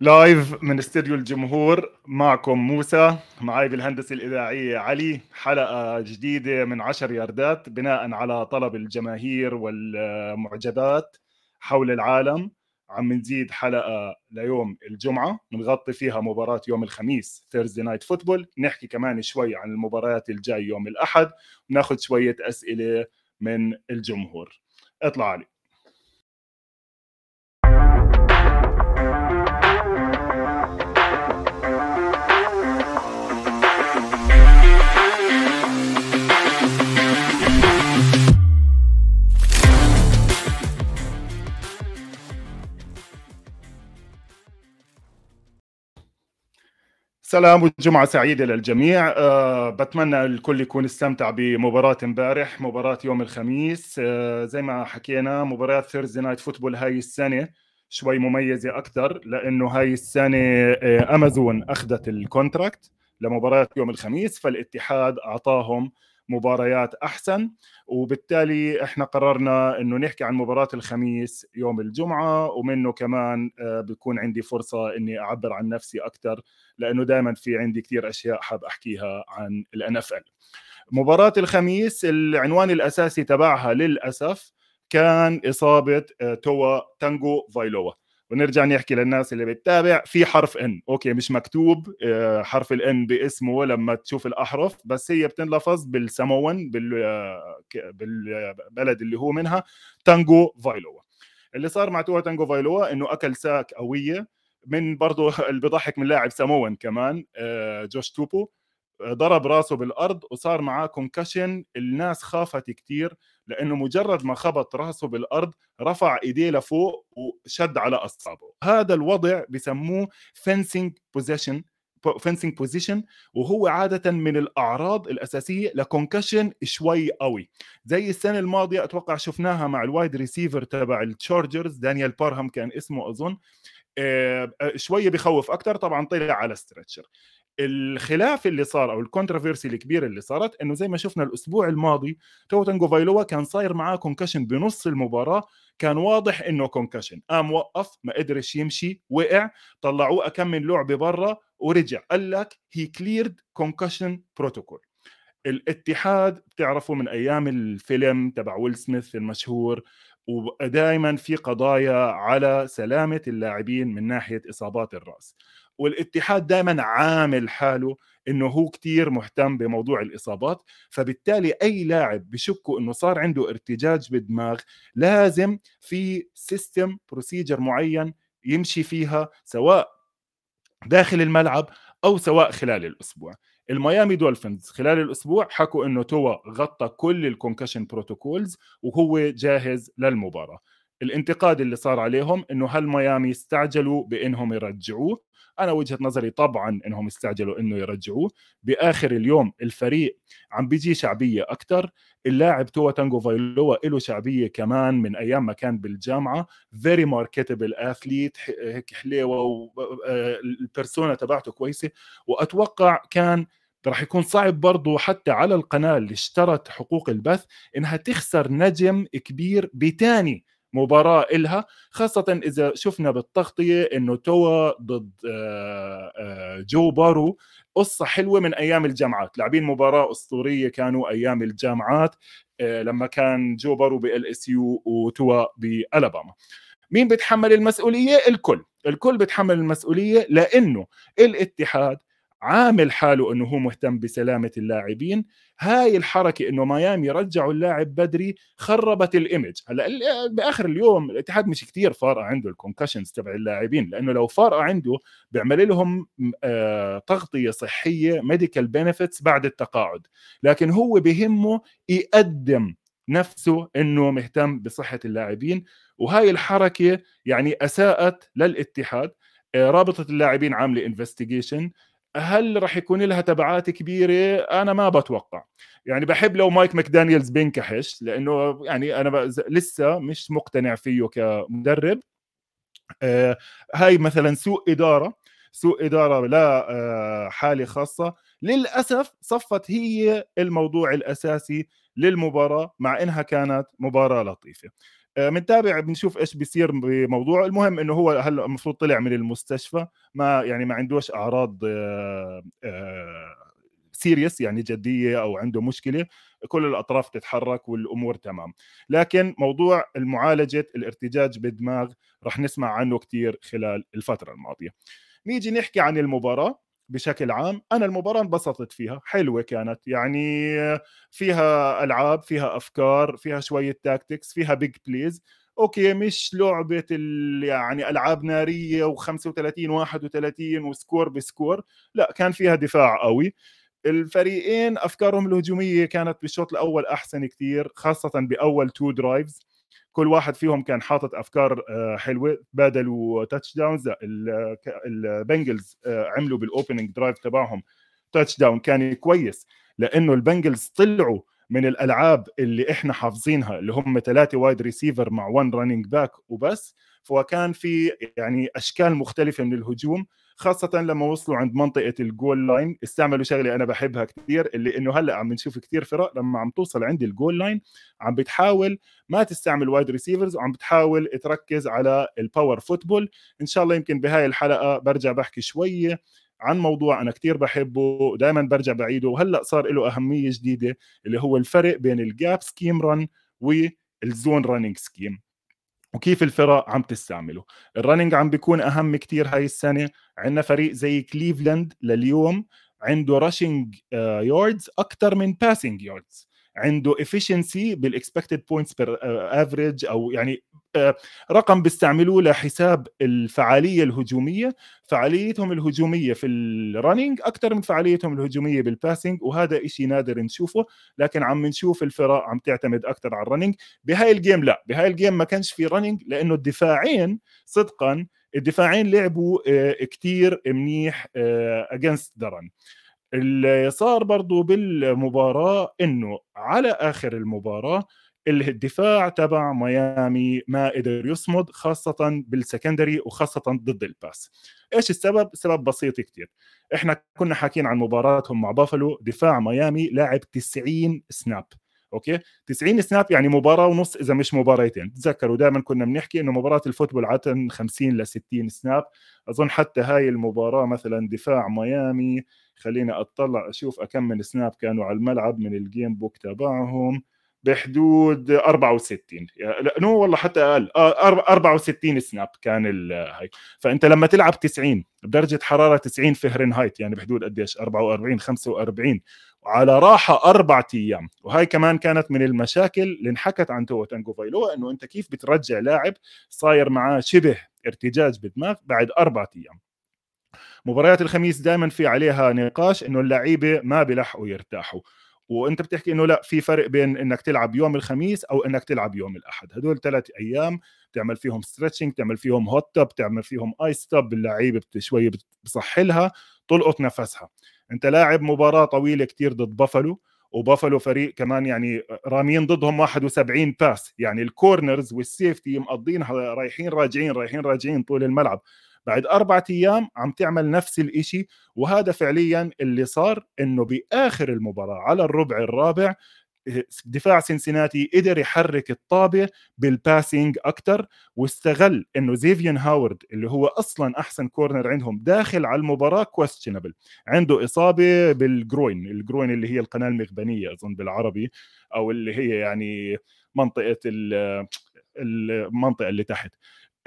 live من استديو الجمهور معكم موسى معي بالهندسة الإذاعية علي. حلقة جديدة من عشر ياردات بناء على طلب الجماهير والمعجبات حول العالم. عم نزيد حلقة ليوم الجمعة نغطي فيها مباراة يوم الخميس Thursday Night Football نحكي كمان شوي عن المباريات الجاي يوم الأحد وناخذ شوية أسئلة من الجمهور. اطلع علي. سلام وجمعة سعيدة للجميع. أه بتمنى الكل يكون استمتع بمباراة امبارح مباراة يوم الخميس. أه زي ما حكينا مباراة Thursday Night Football هاي السنة شوي مميزة أكثر لأنه هاي السنة أمازون أخذت ال contract لمباراة يوم الخميس فالاتحاد أعطاهم مباريات أحسن. وبالتالي إحنا قررنا إنه نحكي عن مباراة الخميس يوم الجمعة ومنه كمان آه، بيكون عندي فرصة إني أعبر عن نفسي أكثر لأنه دائما في عندي كثير أشياء حاب أحكيها عن ال NFL مباراة الخميس العنوان الأساسي تبعها للأسف كان إصابة آه، Tua Tagovailoa ونرجع نحكي للناس اللي بتتابع. في حرف N okay مش مكتوب آه، حرف ال N باسمه لما تشوف الأحرف بس هي بتنلفظ بالسمون بالبلد اللي هو منها Tagovailoa. اللي صار مع Tua Tagovailoa إنه أكل sack قوية من برضه اللي بضحك من لاعب سمون كمان آه، Josh Tupou. ضرب راسه بالأرض وصار معاه concussion الناس خافت كثير لأنه مجرد ما خبط راسه بالأرض رفع إيديه لفوق وشد على أصابعه. هذا الوضع بسموه fencing position fencing position وهو عادة من الأعراض الأساسية ل concussion شوي قوي. زي السنة الماضية أتوقع شفناها مع ال wide receiver تبع التشارجرز دونالد بارهام كان اسمه أظن. آه، آه، شوية بخوف أكثر طبعا طلع على stretcher الخلاف اللي صار أو ال controversy الكبيره اللي صارت إنه زي ما شفنا الأسبوع الماضي توا تانجوفايلوا كان صاير معاه concussion بنص المباراة كان واضح إنه concussion قام وقف ما قدرش يمشي وقع طلعوه كم من لعبة برا ورجع قال لك هي cleared concussion protocol الاتحاد بتعرفوا من أيام الفيلم تبع ويل سميث المشهور ودائما في قضايا على سلامة اللاعبين من ناحية إصابات الرأس. والاتحاد دائما عامل حاله إنه هو كتير مهتم بموضوع الإصابات فبالتالي أي لاعب بشكوا إنه صار عنده ارتجاج بالدماغ لازم في system procedure معين يمشي فيها سواء داخل الملعب أو سواء خلال الأسبوع. الميامي دولفينز خلال الأسبوع حكوا إنه توا غطى كل ال concussion protocols وهو جاهز للمباراة. الانتقاد اللي صار عليهم إنه هل ميامي استعجلوا بإنهم يرجعوه. أنا وجهة نظري طبعا إنهم استعجلوا إنه يرجعوه. بآخر اليوم الفريق عم بيجي شعبية أكثر اللاعب توا تانجوفايلوا له شعبية كمان من أيام ما كان بالجامعة. very marketable athlete هيك حليوة وال persona تبعته كويسة. وأتوقع كان راح يكون صعب برضه حتى على القناة اللي اشترت حقوق البث إنها تخسر نجم كبير بتاني. مباراة إلها خاصة إذا شفنا بالتغطية إنه توا ضد آه، آه، جو بارو قصة حلوة من أيام الجامعات. لاعبين مباراة أسطورية كانوا أيام الجامعات آه، لما كان جو بارو ب LSU وتوا بألاباما. مين بيتحمل المسؤولية؟ الكل. الكل بيتحمل المسؤولية لأنه الاتحاد عامل حاله إنه هو مهتم بسلامة اللاعبين. هاي الحركة إنه ميامي رجعوا اللاعب بدري خربت ال image هلأ بآخر اليوم الاتحاد مش كثير فارقة عنده ال concussions تبع اللاعبين لأنه لو فارقة عنده بيعمل لهم آه تغطية صحية medical benefits بعد التقاعد. لكن هو بهمه يقدم نفسه إنه مهتم بصحة اللاعبين. وهاي الحركة يعني أساءت للاتحاد آه، رابطة اللاعبين عاملة investigation هل راح يكون لها تبعات كبيرة؟ أنا ما بتوقع. يعني بحب لو مايك ماكدانيلز بينكحش لأنه يعني أنا لسه مش مقتنع فيه كمدرب. آه هاي مثلا سوء إدارة سوء إدارة لا آه حالة خاصة. للأسف صفت هي الموضوع الأساسي للمباراة مع إنها كانت مباراة لطيفة. بنتابع بنشوف إيش بيصير بموضوع المهم إنه هو هلا المفروض طلع من المستشفى ما يعني ما عندوش أعراض serious يعني جدية أو عنده مشكلة كل الأطراف تتحرك والأمور تمام. لكن موضوع المعالجة الارتجاج بالدماغ رح نسمع عنه كثير خلال الفترة الماضية. نيجي نحكي عن المباراة. بشكل عام أنا المباراة انبسطت فيها حلوة كانت. يعني فيها ألعاب فيها أفكار فيها شوية tactics فيها big plays okay مش لعبة يعني ألعاب نارية و35 31 و score ب score لا كان فيها دفاع قوي. الفريقين أفكارهم الهجومية كانت بالشوط الأول أحسن كثير خاصة بأول two drives كل واحد فيهم كان حاطط أفكار آه، حلوة بادلوا touchdowns البنجلز عملوا بال opening drive تبعهم touchdown كان كويس لأنه البنجلز طلعوا من الألعاب اللي إحنا حافظينها اللي هم ثلاثة wide receiver مع 1 running back وبس. فكان في يعني أشكال مختلفة من الهجوم. خاصة لما وصلوا عند منطقة ال goal line استعملوا شغلة أنا بحبها كثير اللي إنه هلأ عم نشوف كثير فرق لما عم توصل عند ال goal line عم بتحاول ما تستعمل wide receivers وعم بتحاول تركز على ال power football إن شاء الله يمكن بهاي الحلقة برجع بحكي شوية عن موضوع أنا كثير بحبه دائما برجع بعيده وهلأ صار له أهمية جديدة اللي هو الفرق بين ال gap scheme run وال zone running scheme وكيف الفرق عم تستعمله. ال running عم بيكون أهم كتير هاي السنة. عندنا فريق زي كليفلاند لليوم عنده rushing yards أكثر من passing yards عنده efficiency بال expected points per average أو يعني آه، رقم بيستعملوه لحساب الفعالية الهجومية. فعاليتهم الهجومية في ال running أكثر من فعاليتهم الهجومية بال passing وهذا إشي نادر نشوفه. لكن عم نشوف الفرق عم تعتمد أكثر على ال running بهاي ال game لا. بهاي ال game ما كانش في running لأنه الدفاعين صدقا الدفاعين لعبوا آه، كتير منيح against the run اللي صار برضو بالمباراة إنه على آخر المباراة الدفاع تبع ميامي ما قدر يصمد خاصة بال secondary وخاصة ضد ال pass. إيش السبب؟ السبب بسيط كتير. إحنا كنا حاكين عن مباراتهم مع بافلو دفاع ميامي لاعب 90 snap. Okay? 90 snap يعني مباراة ونص إذا مش مباراتين تذكروا دائما كنا بنحكي إنه مباراة ال football عادة 50 ل 60 snap. أظن حتى هاي المباراة مثلا دفاع ميامي خليني أطلع أشوف كم من snap كانوا على الملعب من ال game book تبعهم. بحدود 64 لا no والله حتى أقل. 64 آه، snap كان هاي. فأنت لما تلعب 90 بدرجة حرارة 90 فهرنهايت يعني بحدود قديش؟ 44 45 وعلى راحة أربع أيام. وهاي كمان كانت من المشاكل اللي انحكت عن توا تاجوفايلوا إنه أنت كيف بترجع لاعب صاير معاه شبه ارتجاج بالدماغ بعد أربع أيام. مباريات الخميس دائما في عليها نقاش إنه اللعيبة ما بيلحقوا يرتاحوا. وأنت بتحكي إنه لا في فرق بين إنك تلعب يوم الخميس أو إنك تلعب يوم الأحد. هدول ثلاث أيام تعمل فيهم stretching تعمل فيهم hot tub تعمل فيهم ice tub اللعيبة شوي بصحلها تلقط نفسها. انت لاعب مباراة طويلة كتير ضد بافلو وبافلو فريق كمان يعني راميين ضدهم 71 pass. يعني ال corners وال safety مقضينها رايحين راجعين رايحين راجعين طول الملعب. بعد أربعة أيام عم تعمل نفس الإشي وهذا فعليا اللي صار إنه بآخر المباراة على الربع الرابع دفاع سنسناتي قدر يحرك الطابة بال passing أكثر واستغل إنه زيفيان هاورد اللي هو أصلا أحسن corner عندهم داخل على المباراة questionable عنده إصابة بال groin ال groin اللي هي القناة المغبنية أظن بالعربي أو اللي هي يعني منطقة المنطقة اللي تحت.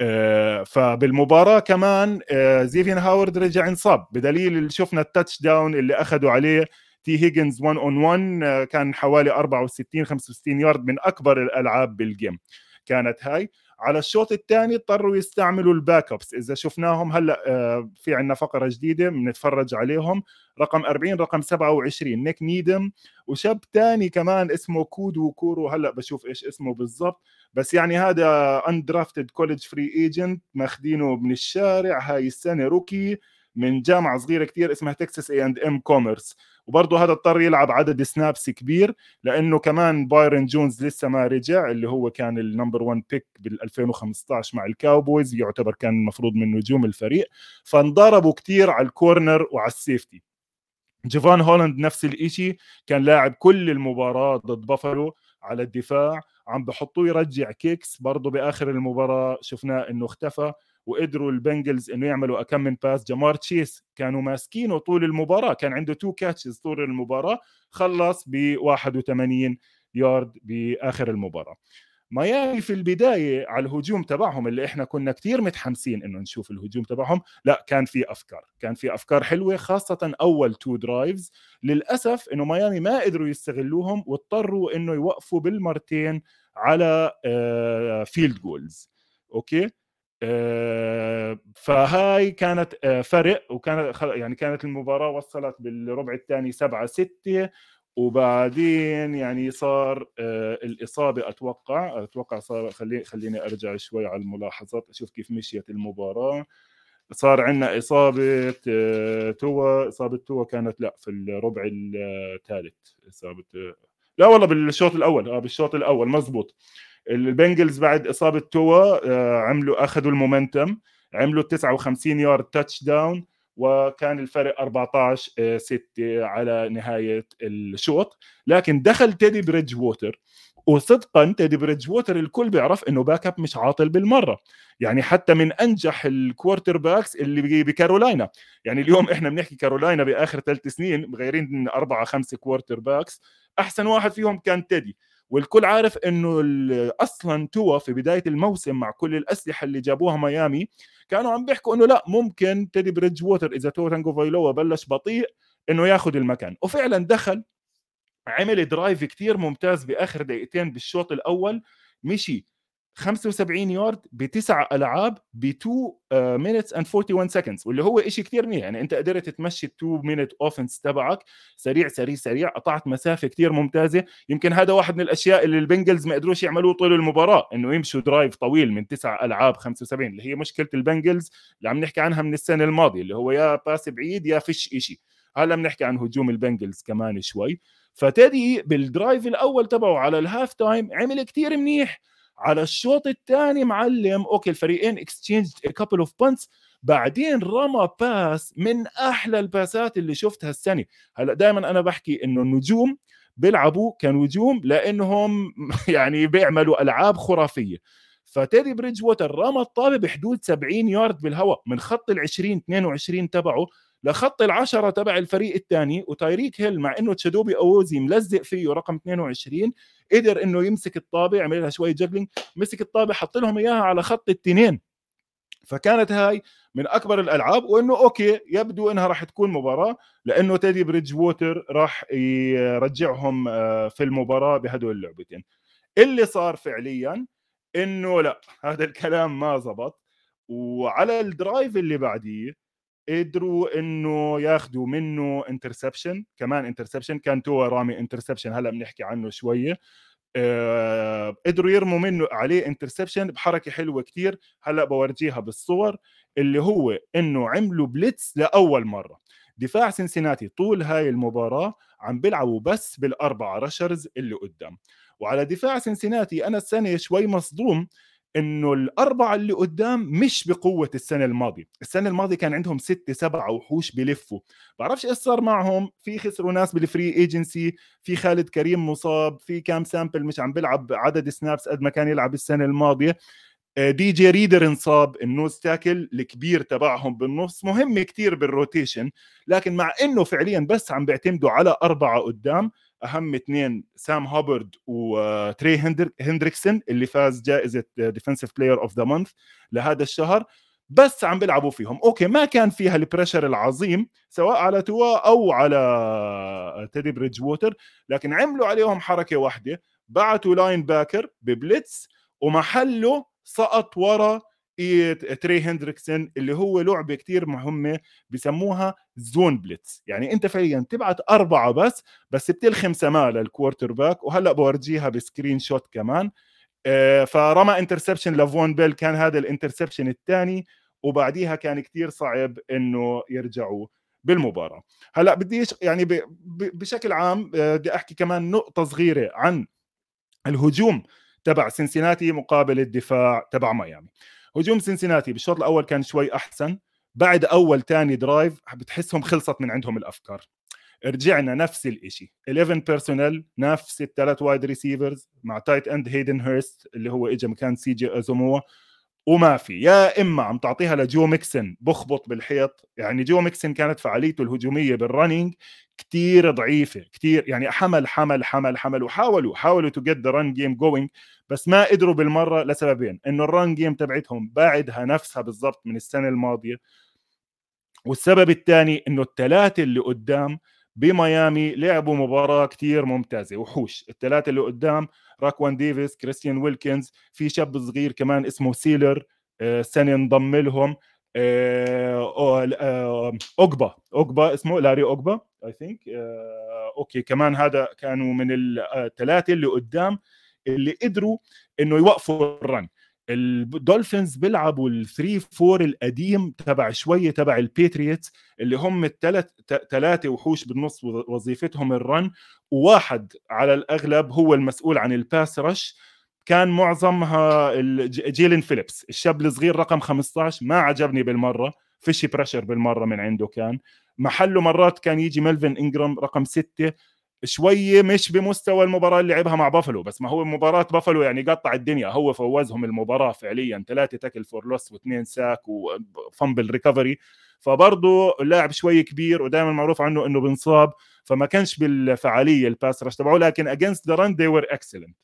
آه، فبالمباراة كمان آه، زيفين هاورد رجع انصاب بدليل اللي شفنا ال touchdown اللي أخذوا عليه تي هيجنز 1 on 1 كان حوالي 64 65 يارد من أكبر الألعاب بال game. كانت هاي. على الشوط الثاني اضطروا يستعملوا ال backups إذا شفناهم هلأ آه، في عندنا فقرة جديدة بنتفرج عليهم. رقم 40 رقم 27 نيك نيدم. وشاب ثاني كمان اسمه كودو كورو. هلأ بشوف إيش اسمه بالضبط. بس يعني هذا undrafted college free agent ماخذينه من الشارع. هاي السنة rookie من جامعة صغيرة كثير اسمها تكساس اي اند ام كوميرس وبرضه هذا اضطر يلعب عدد snaps كبير لأنه كمان بايرن جونز لسه ما رجع اللي هو كان ال number 1 pick بال 2015 مع الكاوبويز يعتبر كان المفروض من نجوم الفريق. فانضربوا كثير على ال corner وعلى ال safety جيفان هولاند نفس الشيء كان لاعب كل المباراة ضد بافلو على الدفاع. عم بحطوه يرجع kicks برضه بآخر المباراة. شفناه إنه اختفى وقدروا البنجلز إنه يعملوا أكم من pass. جمار تشيس كانوا ماسكينه طول المباراة كان عنده two catches طول المباراة خلص ب 81 يارد بآخر المباراة. ميامي في البداية على الهجوم تبعهم اللي إحنا كنا كثير متحمسين إنه نشوف الهجوم تبعهم لا كان في أفكار كان في أفكار حلوة خاصة أول two drives للأسف إنه ميامي ما قدروا يستغلوهم واضطروا إنه يوقفوا بالمرتين على field آه، goals okay؟ آه، فهاي كانت آه، فرق وكانت يعني كانت المباراة وصلت بالربع الثاني 7 6 وبعدين يعني صار آه، الإصابة أتوقع أتوقع صار خلي خليني أرجع شوي على الملاحظات أشوف كيف مشيت المباراة. صار عندنا إصابة توا إصابة توا كانت لا في الربع الثالث إصابة لا والله بالشوط الأول آه بالشوط الأول مزبوط. البنجلز بعد إصابة توا آه، عملوا أخذوا ال momentum عملوا 59 yard touchdown وكان الفرق 14 6 آه، على نهاية الشوط. لكن دخل تيدي بريدج ووتر وصدقا تيدي بريدج ووتر الكل بيعرف إنه backup مش عاطل بالمرة. يعني حتى من أنجح ال quarterbacks اللي بكارولاينا. يعني اليوم إحنا بنحكي كارولاينا بآخر ثلاث سنين مغيرين أربعة خمسة quarterbacks أحسن واحد فيهم كان تيدي. والكل عارف إنه أصلا توا في بداية الموسم مع كل الأسلحة اللي جابوها ميامي كانوا عم بيحكوا إنه لا ممكن تيدي بريدج ووتر إذا توا تاجوفايلوا بلش بطيء إنه ياخذ المكان. وفعلا دخل عمل drive كثير ممتاز بآخر دقيقتين بالشوط الأول مشي. 75 يارد بتسع ألعاب ب 2 minutes and 41 seconds واللي هو شيء كثير منيح يعني أنت قدرت تمشي 2 minute offense تبعك سريع سريع سريع قطعت مسافة كثير ممتازة. يمكن هذا واحد من الأشياء اللي البنجلز ما قدروش يعملوه طول المباراة إنه يمشوا drive طويل من تسع ألعاب 75 اللي هي مشكلة البنجلز اللي عم نحكي عنها من السنة الماضية اللي هو يا pass بعيد يا فيش شيء هلا بنحكي عن هجوم البنجلز كمان شوي. فتدي بال drive الأول تبعه على ال half time عمل كثير منيح. على الشوط الثاني معلم. okay الفريقين exchange couple of punts بعدين رمى pass من أحلى الباسات اللي شفتها السنة. هلأ دائما أنا بحكي إنه النجوم بيلعبوا كنجوم لأنهم يعني بيعملوا ألعاب خرافية. فتيدي بريدج ووتر رمى الطابة بحدود 70 يارد بالهواء من خط ال 20 22 تبعه. لخط العشرة تبع الفريق الثاني وتايريك هيل مع إنه تشيدوبي اووزي ملزق فيه رقم 22 قدر إنه يمسك الطابة عمل لها شوي juggling مسك الطابة حط لهم إياها على خط ال ten. فكانت هاي من أكبر الألعاب وإنه okay يبدو إنها راح تكون مباراة لإنه تيدي بريدج ووتر راح يرجعهم آه، في المباراة بهدول اللعبتين. اللي صار فعليا إنه لا هذا الكلام ما زبط. وعلى ال drive اللي بعديه قدروا إنه ياخذوا منه interception كمان interception كان توا رامي interception هلأ بنحكي عنه شوية. أه قدروا يرموا منه عليه interception بحركة حلوة كتير. هلأ بورجيها بالصور اللي هو إنه عملوا blitz لأول مرة. دفاع سنسناتي طول هاي المباراة عم بيلعبوا بس بالأربعة rushers اللي قدام. وعلى دفاع سنسناتي أنا السنة شوي مصدوم. إنه الأربعة اللي قدام مش بقوة السنة الماضية، السنة الماضية كان عندهم ستة سبعة وحوش بلفوا، بعرفش إيش صار معهم، في خسروا ناس بال free agency، في خالد كريم مصاب، في كام سامبل مش عم بيلعب عدد snaps قد ما كان يلعب السنة الماضية، دي جي ريدر انصاب ال nose tackle الكبير تبعهم بالنص. مهم كتير بال rotation لكن مع إنه فعليا بس عم بيعتمدوا على أربعة قدام أهم اثنين سام هوبرد وتري هندريكسون اللي فاز جائزة Defensive Player of the Month لهذا الشهر بس عم بيلعبوا فيهم. okay ما كان فيها ال pressure العظيم سواء على توا أو على تيدي بريدج ووتر لكن عملوا عليهم حركة واحدة بعتوا linebacker ب blitz ومحله سقط ورا تري هندريكسون اللي هو لعبه كتير مهمة بسموها zone blitz. يعني انت فعليا تبعت أربعة بس بس بتلخم سماء لل quarterback وهلأ بورجيها ب screenshot كمان. آه، فرمى interception لفون بيل كان هذا ال interception الثاني وبعديها كان كتير صعب إنه يرجعوا بالمباراة. هلأ بدي يعني بشكل عام آه، بدي أحكي كمان نقطة صغيرة عن الهجوم تبع سنسيناتي مقابل الدفاع تبع ميامي. هجوم سنسيناتي بالشوط الأول كان شوي أحسن. بعد أول ثاني drive بتحسهم خلصت من عندهم الأفكار. رجعنا نفس الشيء 11 personnel نفس الثلاث wide receivers مع tight end هيدن هيرست اللي هو اجى مكان سي جي ازوموا وما في يا إما عم تعطيها لجو ميكسن بخبط بالحيط يعني جو ميكسن كانت فعاليته الهجومية بال running كتير ضعيفة كتير يعني حمل حمل حمل حمل وحاولوا حاولوا to get the game going بس ما قدروا بالمرة لسببين إنه ال run game تبعتهم بعدها نفسها بالضبط من السنة الماضية. والسبب الثاني إنه الثلاثه اللي قدام بميامي لعبوا مباراة كتير ممتازة وحوش الثلاثه اللي قدام راكوان ديفيس كريستيان ويلكنز في شاب صغير كمان اسمه سيلر آه، سنة انضم لهم آه، آه، أوجبا أوجبا اسمه لاري أوجبا I think okay كمان هذا كانوا من الثلاثة اللي قدام اللي قدروا إنه يوقفوا ال run. الدولفينز بيلعبوا ال 3 4 القديم تبع شوية تبع البيتريوتس اللي هم الثلاث ثلاثة وحوش بالنص وظيفتهم ال run. وواحد على الأغلب هو المسؤول عن ال pass rush كان معظمها جيلين فيليبس. الشاب الصغير رقم 15 ما عجبني بالمرة. فيشي pressure بالمرة من عنده كان. محله مرات كان يجي ملفن إنجرام رقم ستة. شوية مش بمستوى المباراة اللي لعبها مع بافلو بس ما هو مباراة بافلو يعني قطع الدنيا. هو فوزهم المباراة فعليا ثلاثة tackle for loss واثنين sack و fumble recovery. فبرضه اللاعب شوي كبير ودائما معروف عنه إنه بنصاب فما كانش بالفعالية ال pass rush تبعه لكن against the run they were excellent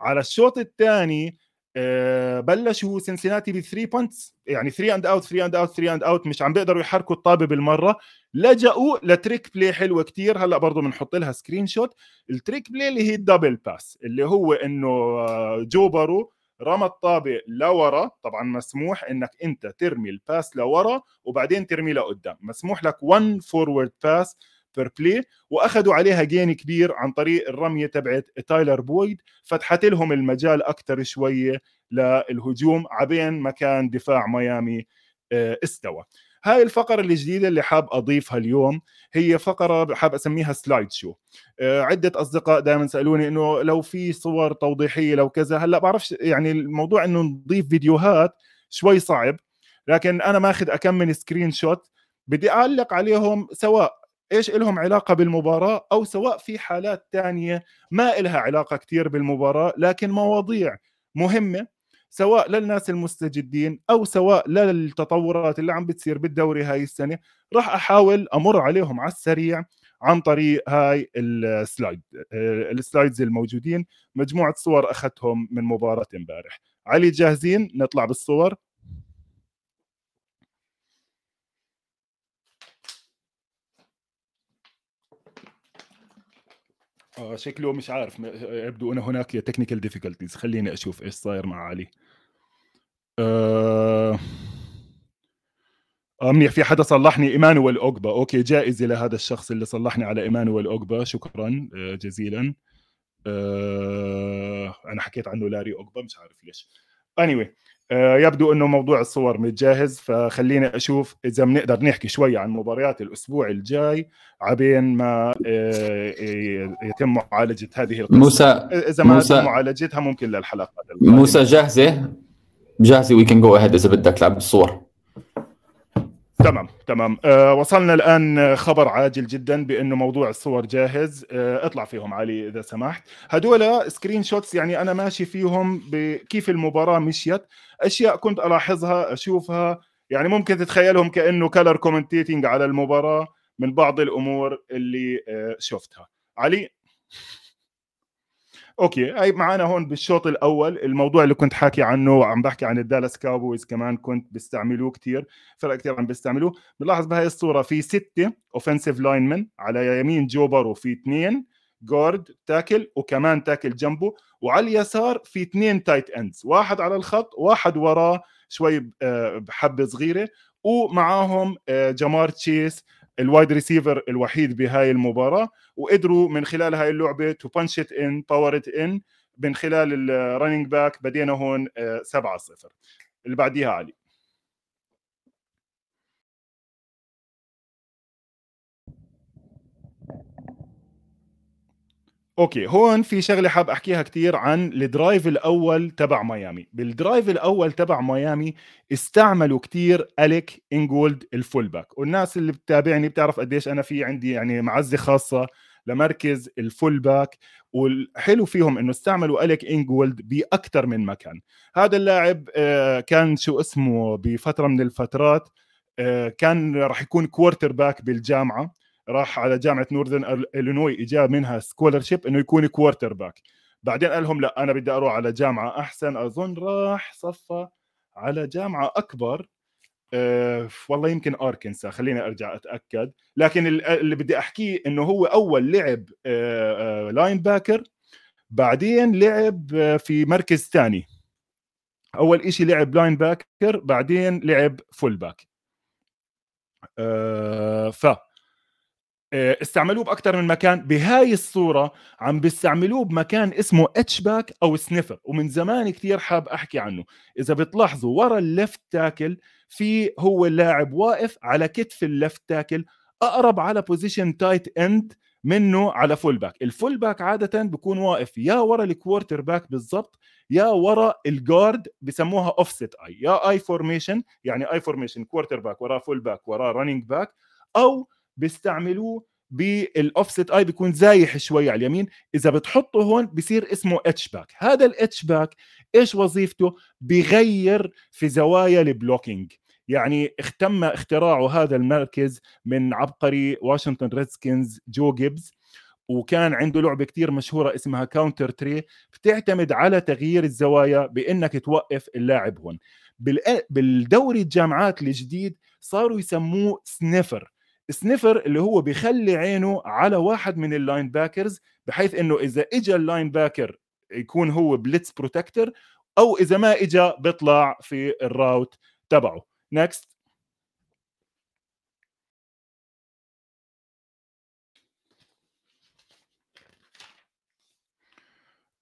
على الشوط الثاني آه، بلشوا سنسيناتي ب 3 punts يعني 3 and out 3 and out 3 and out مش عم بيقدروا يحركوا الطابة بالمرة. لجأوا ل trick play حلوة كتير. هلأ برضه بنحط لها screenshot. ال trick play اللي هي ال double pass اللي هو إنه آه، جو بارو رمى الطابه لورا. طبعا مسموح إنك أنت ترمي ال pass لورا وبعدين ترمي لقدام. مسموح لك 1 forward pass per play وأخذوا عليها gain كبير عن طريق الرمية تبعت تايلر بويد. فتحت لهم المجال أكثر شوية للهجوم عبين مكان دفاع ميامي آه، استوى. هاي الفقرة الجديدة اللي حاب أضيفها اليوم هي فقرة حاب أسميها slideshow آه، عدة أصدقاء دائما سألوني إنه لو في صور توضيحية لو كذا هلأ بعرفش يعني الموضوع إنه نضيف فيديوهات شوي صعب لكن أنا ماخذ أكم screenshot بدي أعلق عليهم سواء إيش لهم علاقة بالمباراة أو سواء في حالات ثانية ما لها علاقة كثير بالمباراة لكن مواضيع مهمة سواء للناس المستجدين أو سواء للتطورات اللي عم بتصير بالدوري هاي السنة راح أحاول أمر عليهم على السريع عن طريق هاي ال slide آه، ال slides الموجودين مجموعة صور أخذتهم من مباراة امبارح. علي جاهزين؟ نطلع بالصور. آه شكله مش عارف يبدو ان هناك technical difficulties خليني أشوف إيش صاير مع علي. آه آه منيح في حدا صلحني؟ إيمانويل اوجبا okay جائزه لهذا الشخص اللي صلحني على إيمانويل اوجبا شكرا آه جزيلا. آه أنا حكيت عنه لاري اوجبا مش عارف ليش. Anyway يبدو إنه موضوع الصور متجهز فخليني أشوف إذا بنقدر نحكي شوي عن مباريات الأسبوع الجاي عبين ما آه، يتم معالجة هذه القصة. موسى إذا ما موسى. معالجتها ممكن للحلقات موسى جاهزة؟ جاهزة we can go ahead إذا بدك لعب الصور تمام تمام. أه وصلنا الآن خبر عاجل جدا بأنه موضوع الصور جاهز. أه اطلع فيهم علي إذا سمحت. هدول screenshots يعني أنا ماشي فيهم بكيف المباراة مشيت. أشياء كنت ألاحظها أشوفها. يعني ممكن تتخيلهم كأنه color commentating على المباراة من بعض الأمور اللي أه شفتها. علي؟ okay هاي معنا هون بالشوط الأول الموضوع اللي كنت حاكي عنه عم بحكي عن الدالاس كاوبويز كمان كنت بيستعملوه كثير فرق كثير عم بيستعملوه بنلاحظ بهاي الصورة في ستة offensive linemen على يمين جو بارو في اثنين guard tackle وكمان tackle جنبه وعلى اليسار في اثنين tight ends واحد على الخط واحد وراه شوي آه، بحبة صغيرة ومعاهم آه، جمار تشيس ال wide receiver الوحيد بهاي المباراة وقدروا من خلال هاي اللعبة to punch it in power it in من خلال ال running back بدينا هون 7 آه، 0 اللي بعديها علي. okay هون في شغلة حاب أحكيها كثير عن ال drive الأول تبع ميامي. بال drive الأول تبع ميامي استعملوا كثير اليك إنجولد ال full back والناس اللي بتتابعني بتعرف قديش أنا في عندي يعني معزة خاصة لمركز ال full back والحلو فيهم إنه استعملوا اليك إنجولد باكثر من مكان. هذا اللاعب آه، كان شو اسمه بفترة من الفترات آه، كان راح يكون quarterback بالجامعة. راح على جامعة نورثرن الينوي اجى منها scholarship إنه يكون quarterback بعدين قال لهم لا أنا بدي أروح على جامعة أحسن. أظن راح صفى على جامعة أكبر. أه والله يمكن اركنسا خليني أرجع أتأكد. لكن اللي بدي أحكيه إنه هو أول لعب أه أه linebacker بعدين لعب آه، في مركز ثاني أول إشي لعب linebacker بعدين لعب full back أه ف آه، استعملوه باكثر من مكان. بهاي الصورة عم بيستعملوه بمكان اسمه H-back أو sniffer ومن زمان كثير حاب أحكي عنه. إذا بتلاحظوا ورا ال left tackle في هو اللاعب واقف على كتف ال left tackle أقرب على position tight end منه على full back ال full back عادة بيكون واقف يا ورا ال quarterback بالضبط يا ورا ال guard بسموها offset I يا I formation يعني I formation quarterback وراه full back وراه running back أو بيستعملوه بال offset I بيكون زايح شوي على اليمين. إذا بتحطه هون بصير اسمه H-back هذا ال H-back إيش وظيفته؟ بغير في زوايا ال blocking يعني اختم اختراعه هذا المركز من عبقري واشنطن ريدسكنز جو جيبز وكان عنده لعبة كتير مشهورة اسمها counter trey بتعتمد على تغيير الزوايا بإنك توقف اللاعب هون. بالدوري الجامعات الجديد صاروا يسموه sniffer sniffer اللي هو بيخلي عينه على واحد من ال linebackers بحيث إنه إذا اجى ال linebacker يكون هو blitz protector أو إذا ما اجى بيطلع في ال route تبعه. next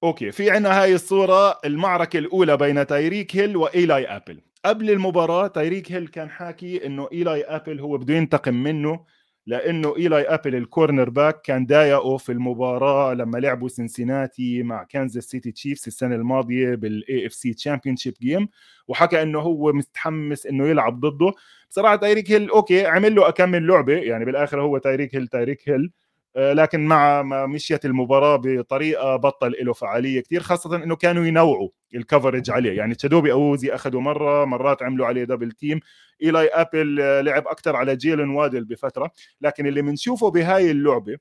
okay في عندنا هاي الصورة المعركة الأولى بين تايريك هيل وإيلاي أبل. قبل المباراة تايريك هيل كان حاكي إنه إيلاي أبل هو بده ينتقم منه لإنه إيلاي أبل ال cornerback كان ضايقه في المباراة لما لعبوا سنسيناتي مع كانزاس سيتي تشيفز السنة الماضية بال AFC championship game وحكى إنه هو متحمس إنه يلعب ضده. بصراحة تايريك هيل okay عمل له أكمل لعبة يعني بالآخر هو تايريك هيل تايريك هيل. لكن مع ما مشيت المباراة بطريقة بطل له فعالية كثير خاصة إنه كانوا ينوعوا ال coverage عليه. يعني تشيدوبي أوزي أخذوا مرة مرات عملوا عليه double team إيلاي أبل آه، لعب أكثر على جيلن وادل بفترة. لكن اللي بنشوفه بهاي اللعبة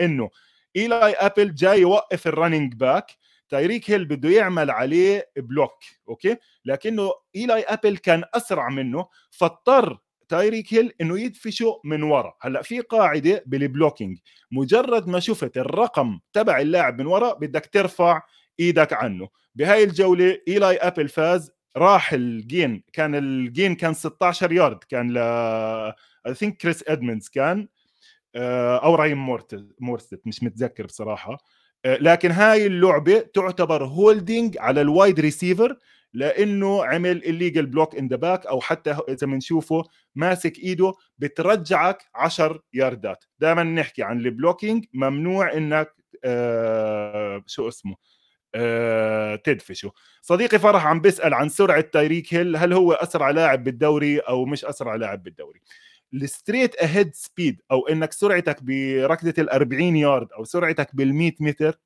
إنه إيلاي أبل جاي يوقف ال running back تايريك هيل بده يعمل عليه block okay؟ لكنه إيلاي أبل كان أسرع منه فاضطر تايريك هيل إنه يدفشه من ورا. هلأ في قاعدة بال blocking. مجرد ما شفت الرقم تبع اللاعب من ورا بدك ترفع إيدك عنه. بهاي الجولة إيلاي أبل فاز. راح ال gain كان ال gain كان 16 يارد كان ل I think تشيس ادمندز كان آه، أو راحيم موسترت مش متذكر بصراحة. آه، لكن هاي اللعبة تعتبر holding على ال wide receiver لأنه عمل illegal block in the back أو حتى إذا بنشوفه ماسك إيده بترجعك 10 ياردات. دائما نحكي عن ال blocking ممنوع إنك آه شو اسمه آه تدفشه. صديقي فرح عم بيسأل عن سرعة تايريك هيل هل هو أسرع لاعب بالدوري أو مش أسرع لاعب بالدوري؟ ال straight ahead speed أو إنك سرعتك بركضة ال 40 يارد أو سرعتك بال 100 متر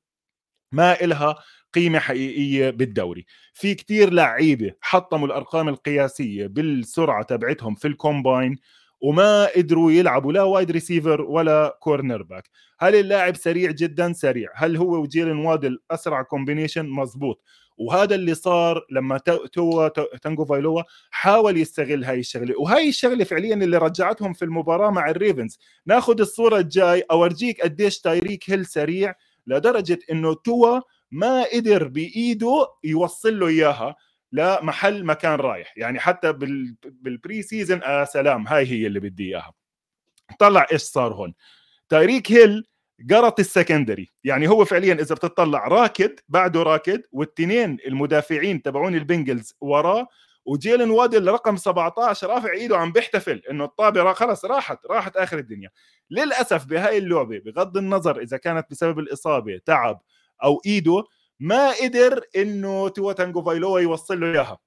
ما إلها قيمة حقيقية بالدوري. في كتير لعيبة حطموا الأرقام القياسية بالسرعة تبعتهم في ال combine وما قدروا يلعبوا لا wide receiver ولا cornerback هل اللاعب سريع جدا؟ سريع. هل هو وجيلن وادل أسرع combination مزبوط وهذا اللي صار لما توا تانجوفايلوا حاول يستغل هاي الشغلة. وهاي الشغلة فعليا اللي رجعتهم في المباراة مع الريفنز. ناخذ الصورة الجاي أورجيك قديش تايريك هيل سريع لدرجة إنه توا ما قدر بإيده يوصل له إياها لمحل ما كان رايح. يعني حتى بال preseason آه سلام هاي هي اللي بدي إياها. طلع إيش صار هون؟ تايريك هيل قرط ال secondary. يعني هو فعليا إذا بتطلع راكد بعده راكد والتنين المدافعين تبعون البنجلز وراه وجيلن وادل رقم 17 رافع إيده عم بيحتفل إنه الطابه خلص راحت راحت آخر الدنيا. للأسف بهاي اللعبة بغض النظر إذا كانت بسبب الإصابة تعب أو إيده ما قدر إنه توا تانجوفايلوا يوصل له إياها.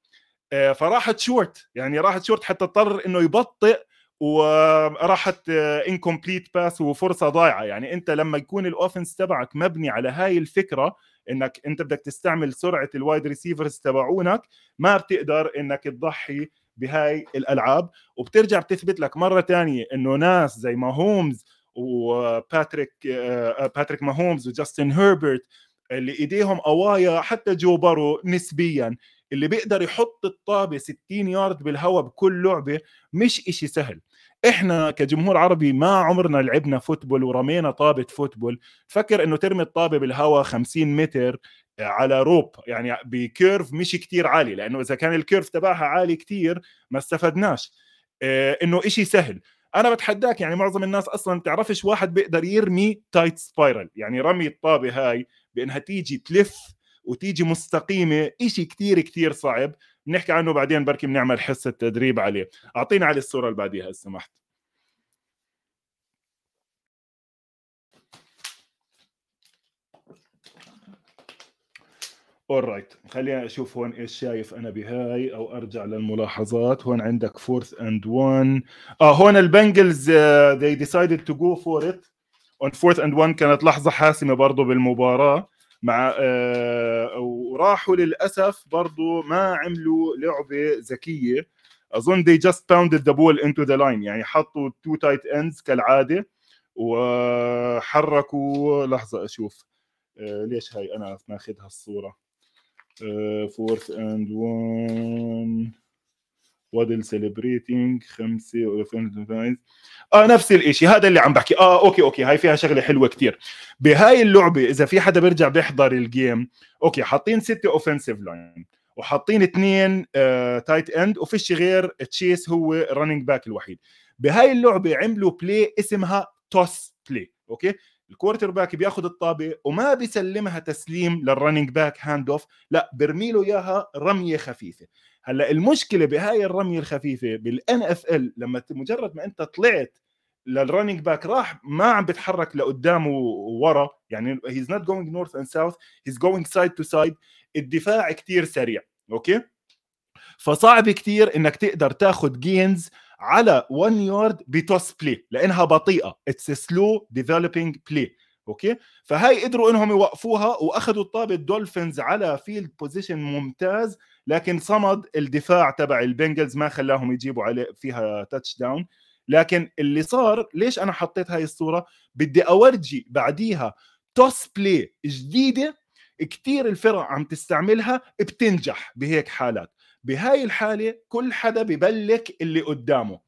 آه، فراحت شورت يعني راحت شورت حتى اضطر إنه يبطئ وراحت incomplete pass وفرصة ضايعة. يعني أنت لما يكون ال offense تبعك مبني على هاي الفكرة إنك أنت بدك تستعمل سرعة ال wide receivers تبعونك ما بتقدر إنك تضحي بهاي الألعاب. وبترجع بتثبت لك مرة ثانية إنه ناس زي ماهومز وباتريك باتريك ماهومز وجاستن هيربرت اللي إيديهم قوايا حتى جو بورو نسبيا اللي بيقدر يحط الطابة 60 يارد بالهواء بكل لعبة مش إشي سهل. إحنا كجمهور عربي ما عمرنا لعبنا football ورمينا طابة football. فكر إنه ترمي الطابة بالهواء 50 متر على rope يعني ب curve مش كتير عالي لأنه إذا كان ال curve تبعها عالي كتير ما استفدناش. إنه إشي سهل. أنا بتحداك يعني معظم الناس أصلا بتعرفش واحد بيقدر يرمي tight spiral يعني رمي الطابة هاي بأنها تيجي تلف وتيجي مستقيمة. إشي كتير كتير صعب. بنحكي عنه بعدين بركي بنعمل حصة تدريب عليه. اعطينا على الصورة اللي بعديها سمحت. alright خلينا أشوف هون إيش شايف أنا بهاي أو أرجع للملاحظات. هون عندك fourth and 1 آه هون البنجلز they decided to go for it. On fourth and one كانت لحظة حاسمة برضه بالمباراة. مع آه وراحوا للأسف برضه ما عملوا لعبة ذكية. أظن they just pounded the ball into the line. يعني حطوا two tight ends كالعادة وحركوا. لحظة أشوف آه ليش هاي أنا ماخذها الصورة؟ fourth and one وادل celebrating خمسة آه نفس الشيء هذا اللي عم بحكي. آه okay okay. هاي فيها شغلة حلوة كتير. بهاي اللعبة إذا في حدا بيرجع بيحضر ال game okay حاطين ستة offensive line وحاطين اثنين tight end وفيش غير تشيس هو ال running back الوحيد. بهاي اللعبة عملوا play اسمها toss play okay؟ ال quarterback بياخذ الطابة وما بيسلمها تسليم لل running back hand off لا برمي له إياها رمية خفيفة. هلأ المشكلة بهاي الرمية الخفيفة بال NFL لما مجرد ما أنت طلعت لل running back راح ما عم بتحرك لقدام وورا. يعني he's not going north and south he's going side to side الدفاع كتير سريع okay؟ فصعب كتير إنك تقدر تاخذ gains على 1 yard ب toss play لأنها بطيئة. it's slow developing play okay؟ فهاي قدروا إنهم يوقفوها وأخذوا الطابة الدولفينز على field position ممتاز لكن صمد الدفاع تبع البنجلز ما خلاهم يجيبوا عليه فيها touchdown لكن اللي صار ليش أنا حطيت هاي الصورة؟ بدي أورجي بعديها toss play جديدة كثير الفرق عم تستعملها بتنجح بهيك حالات. بهاي الحالة كل حدا ببلك اللي قدامه.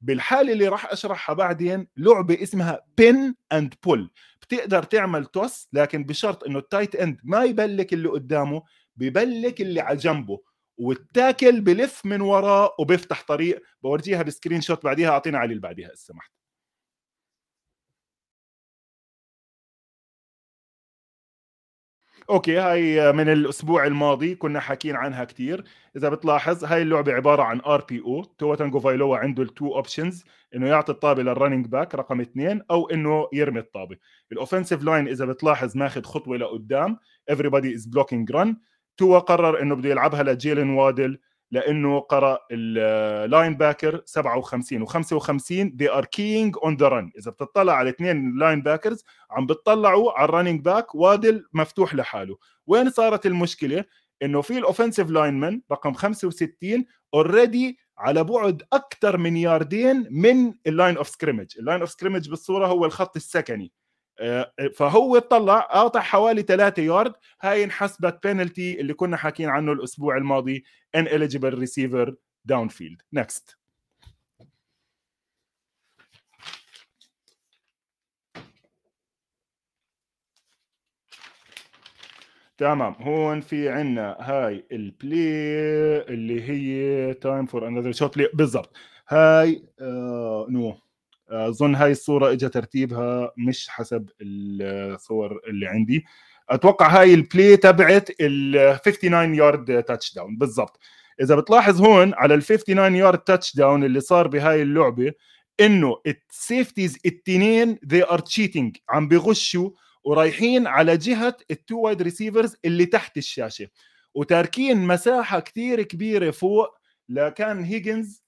بالحالة اللي راح أشرحها بعدين لعبة اسمها pin and pull بتقدر تعمل toss لكن بشرط إنه ال tight end ما يبلك اللي قدامه ببلك اللي على جنبه. وال tackle بلف من وراه وبيفتح طريق. بورجيها ب screenshot بعديها أعطينا علي اللي بعديها إذا سمحت. okay هاي من الأسبوع الماضي كنا حاكيين عنها كثير إذا بتلاحظ هاي اللعبة عبارة عن RPO. توا تانجوفايلوا عنده ال two options إنه يعطي الطابة لل running back رقم اثنين أو إنه يرمي الطابة. ال offensive line إذا بتلاحظ ماخذ خطوة لقدام everybody is blocking run. توا قرر إنه بده يلعبها لجيلن وادل لأنه قرأ ال linebacker 57 و55 they are keying on the run. إذا بتطلع على اثنين linebackers عم بتطلعوا على ال running back وادل مفتوح لحاله. وين صارت المشكلة؟ إنه في ال offensive lineman رقم 65 already على بعد أكثر من ياردين من ال line of scrimmage ال line of scrimmage بالصورة هو الخط السكني. فهو اطلع قاطع حوالي 3 يارد. هاي انحسبت بينالتي اللي كنا حاكيين عنه الأسبوع الماضي ineligible receiver downfield next تمام. هون في عنا هاي ال play اللي هي time for another shot play بالضبط. هاي آه no. أظن هاي الصورة اجى ترتيبها مش حسب الصور اللي عندي. أتوقع هاي ال play تبعت ال 59 yard touchdown بالضبط. إذا بتلاحظ هون على ال 59 yard touchdown اللي صار بهاي اللعبة إنه ال safeties التنين they are cheating عم بغشوا ورايحين على جهة ال two wide receivers اللي تحت الشاشة. وتاركين مساحة كثير كبيرة فوق لكان هيجنز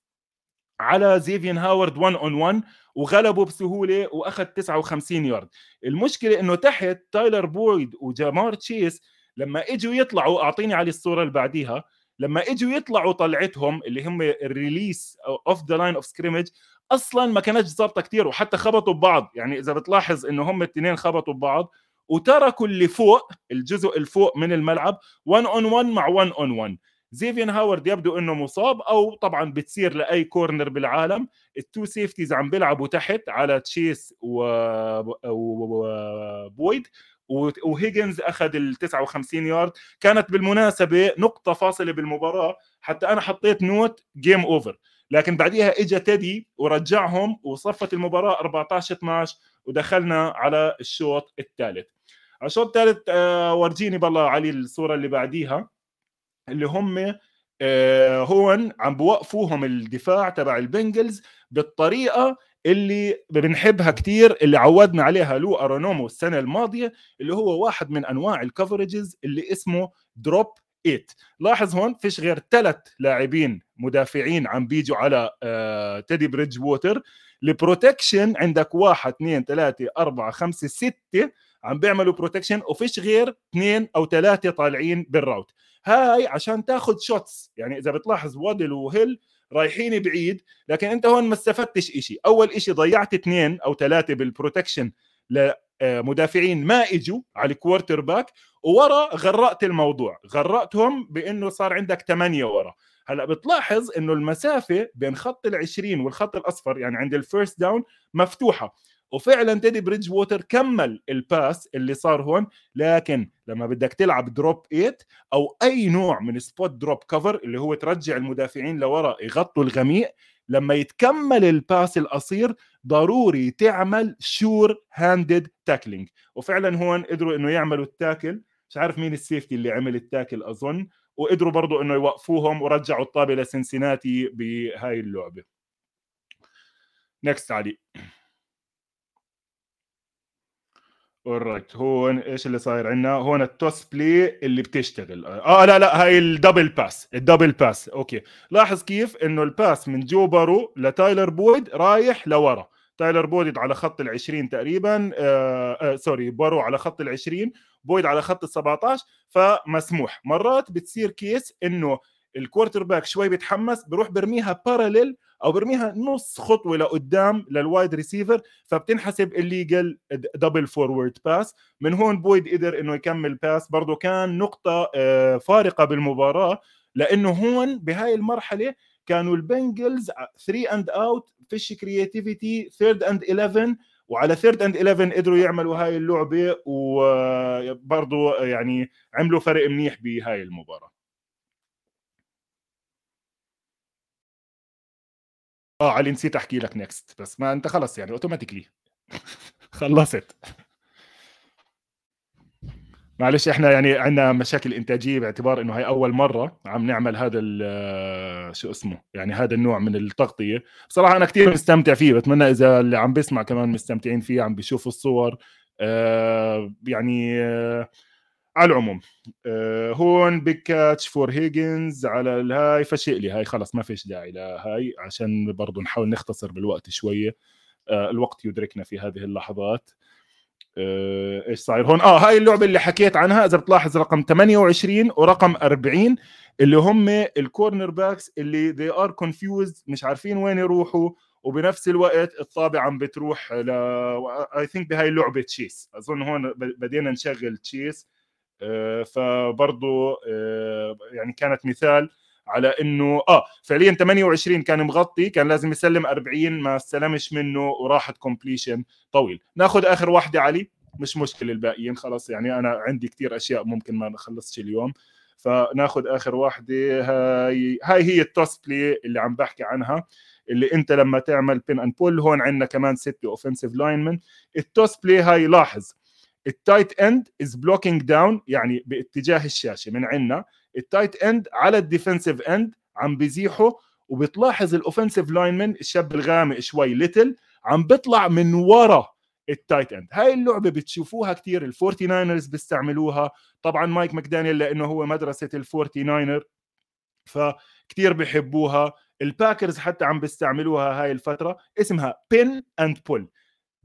على زيفيان هاورد 1 on 1 وغلبه بسهولة وأخذ 59 يارد المشكلة إنه تحت تايلر بويد وجامار تشيس لما إجوا يطلعوا أعطيني على الصورة اللي بعديها لما إجوا يطلعوا طلعتهم اللي هم ال release off the line of scrimmage أصلا ما كانتش ظابطة كثير وحتى خبطوا ببعض. يعني إذا بتلاحظ إنه هم الاثنين خبطوا ببعض وتركوا اللي فوق الجزء الفوق من الملعب 1 on 1 مع 1 on 1 زيفيان هاورد يبدو إنه مصاب أو طبعا بتصير لأي corner بالعالم ال two safeties عم بيلعبوا تحت على تشيس وبويد وهيجنز أخذ ال 59 يارد. كانت بالمناسبة نقطة فاصلة بالمباراة حتى أنا حطيت note game over لكن بعديها اجى تيدي ورجعهم وصفت المباراة 14 12 ودخلنا على الشوط الثالث. الشوط الثالث آه، ورجيني بالله علي الصورة اللي بعديها. اللي هم آه، هون عم بوقفوهم الدفاع تبع البنجلز بالطريقة اللي بنحبها كتير اللي عودنا عليها لو أرونومو السنة الماضية اللي هو واحد من أنواع الكفرجز اللي اسمه drop 8 لاحظ هون فيش غير ثلاث لاعبين مدافعين عم بيجوا على آه تيدي بريدج ووتر ال protection عندك واحد اثنين ثلاثة أربعة خمسة ستة عم بيعملوا protection وفيش غير اثنين أو ثلاثة طالعين بال route. هاي عشان تاخذ shots يعني إذا بتلاحظ وادل وهيل رايحين بعيد لكن أنت هون ما استفدتش شيء أول شيء ضيعت اثنين أو ثلاثة بال protection لمدافعين ما إجوا على ال quarterback وورا غرقت الموضوع. غرقتهم بإنه صار عندك ثمانية ورا. هلأ بتلاحظ إنه المسافة بين خط ال20 والخط الأصفر يعني عند ال first down مفتوحة. وفعلا تيدي بريدج ووتر كمل ال pass اللي صار هون لكن لما بدك تلعب drop 8 أو أي نوع من spot drop cover اللي هو ترجع المدافعين لورا يغطوا الغميق لما يتكمل ال pass القصير ضروري تعمل sure handed tackling وفعلا هون قدروا إنه يعملوا ال tackle. مش عارف مين ال safety اللي عمل التاكل أظن. وقدروا برضو إنه يوقفوهم ورجعوا الطابة لسنسيناتي بهاي اللعبة. next علي. alright هون إيش اللي صاير عندنا هون ال toss play اللي بتشتغل. آه لا لا هاي ال double pass. ال double pass. okay. لاحظ كيف إنه ال pass من جو بارو لتايلر بويد رايح لورا. تايلر بويد على خط ال20 تقريبا آه آه sorry بارو على خط ال20 بويد على خط ال17 فمسموح. مرات بتصير case إنه ال quarterback شوي بيتحمس بروح برميها parallel أو برميها نص خطوة لقدام لل wide receiver فبتنحسب illegal double forward pass من هون بويد قدر إنه يكمل pass برضه كان نقطة آه، فارقة بالمباراة لأنه هون بهاي المرحلة كانوا البنجلز 3 and out فيش creativity third and 11 وعلى third and 11 قدروا يعملوا هاي اللعبة وبرضه يعني عملوا فرق منيح بهاي المباراة. آه علي نسيت أحكي لك next بس ما أنت خلص يعني automatically خلصت. معلش إحنا يعني عندنا مشاكل إنتاجية باعتبار إنه هي أول مرة عم نعمل هذا آه، شو اسمه؟ يعني هذا النوع من التغطية. بصراحة أنا كثير مستمتع فيه بتمنى إذا اللي عم بيسمع كمان مستمتعين فيه عم بيشوفوا الصور. آه يعني آه على العموم. آه هون big catch for Higgins على الهاي فشيل لي هاي خلص ما فيش داعي لهاي عشان برضو نحاول نختصر بالوقت شوية. آه الوقت يدركنا في هذه اللحظات. آه إيش صاير هون؟ آه هاي اللعبة اللي حكيت عنها إذا بتلاحظ رقم 28 ورقم 40 اللي هم ال cornerbacks اللي they are confused مش عارفين وين يروحوا وبنفس الوقت الطابة عم بتروح ل I think بهاي اللعبة تشيس أظن هون بدينا نشغل تشيس فبرضه آه، يعني كانت مثال على إنه آه فعليا 28 كان مغطي كان لازم يسلم 40 ما استلمش منه وراحت completion طويل. ناخذ آخر واحدة علي مش مشكلة الباقيين خلص يعني أنا عندي كثير أشياء ممكن ما نخلصش اليوم. فناخذ آخر واحدة هاي هاي هي ال toss play اللي عم بحكي عنها اللي أنت لما تعمل pin and pull هون عندنا كمان ستة offensive linemen ال toss play هاي لاحظ ال tight end is blocking down يعني باتجاه الشاشة من عندنا ال tight end على ال defensive end عم بيزيحوا وبتلاحظ ال offensive lineman الشاب الغامق شوي little عم بيطلع من ورا ال tight end هاي اللعبة بتشوفوها كثير الفورتي ناينرز بيستعملوها. طبعا مايك ماكدانيال لأنه هو مدرسة الفورتي ناينر فكتير بحبوها. الباكرز حتى عم بيستعملوها هاي الفترة. اسمها pin and pull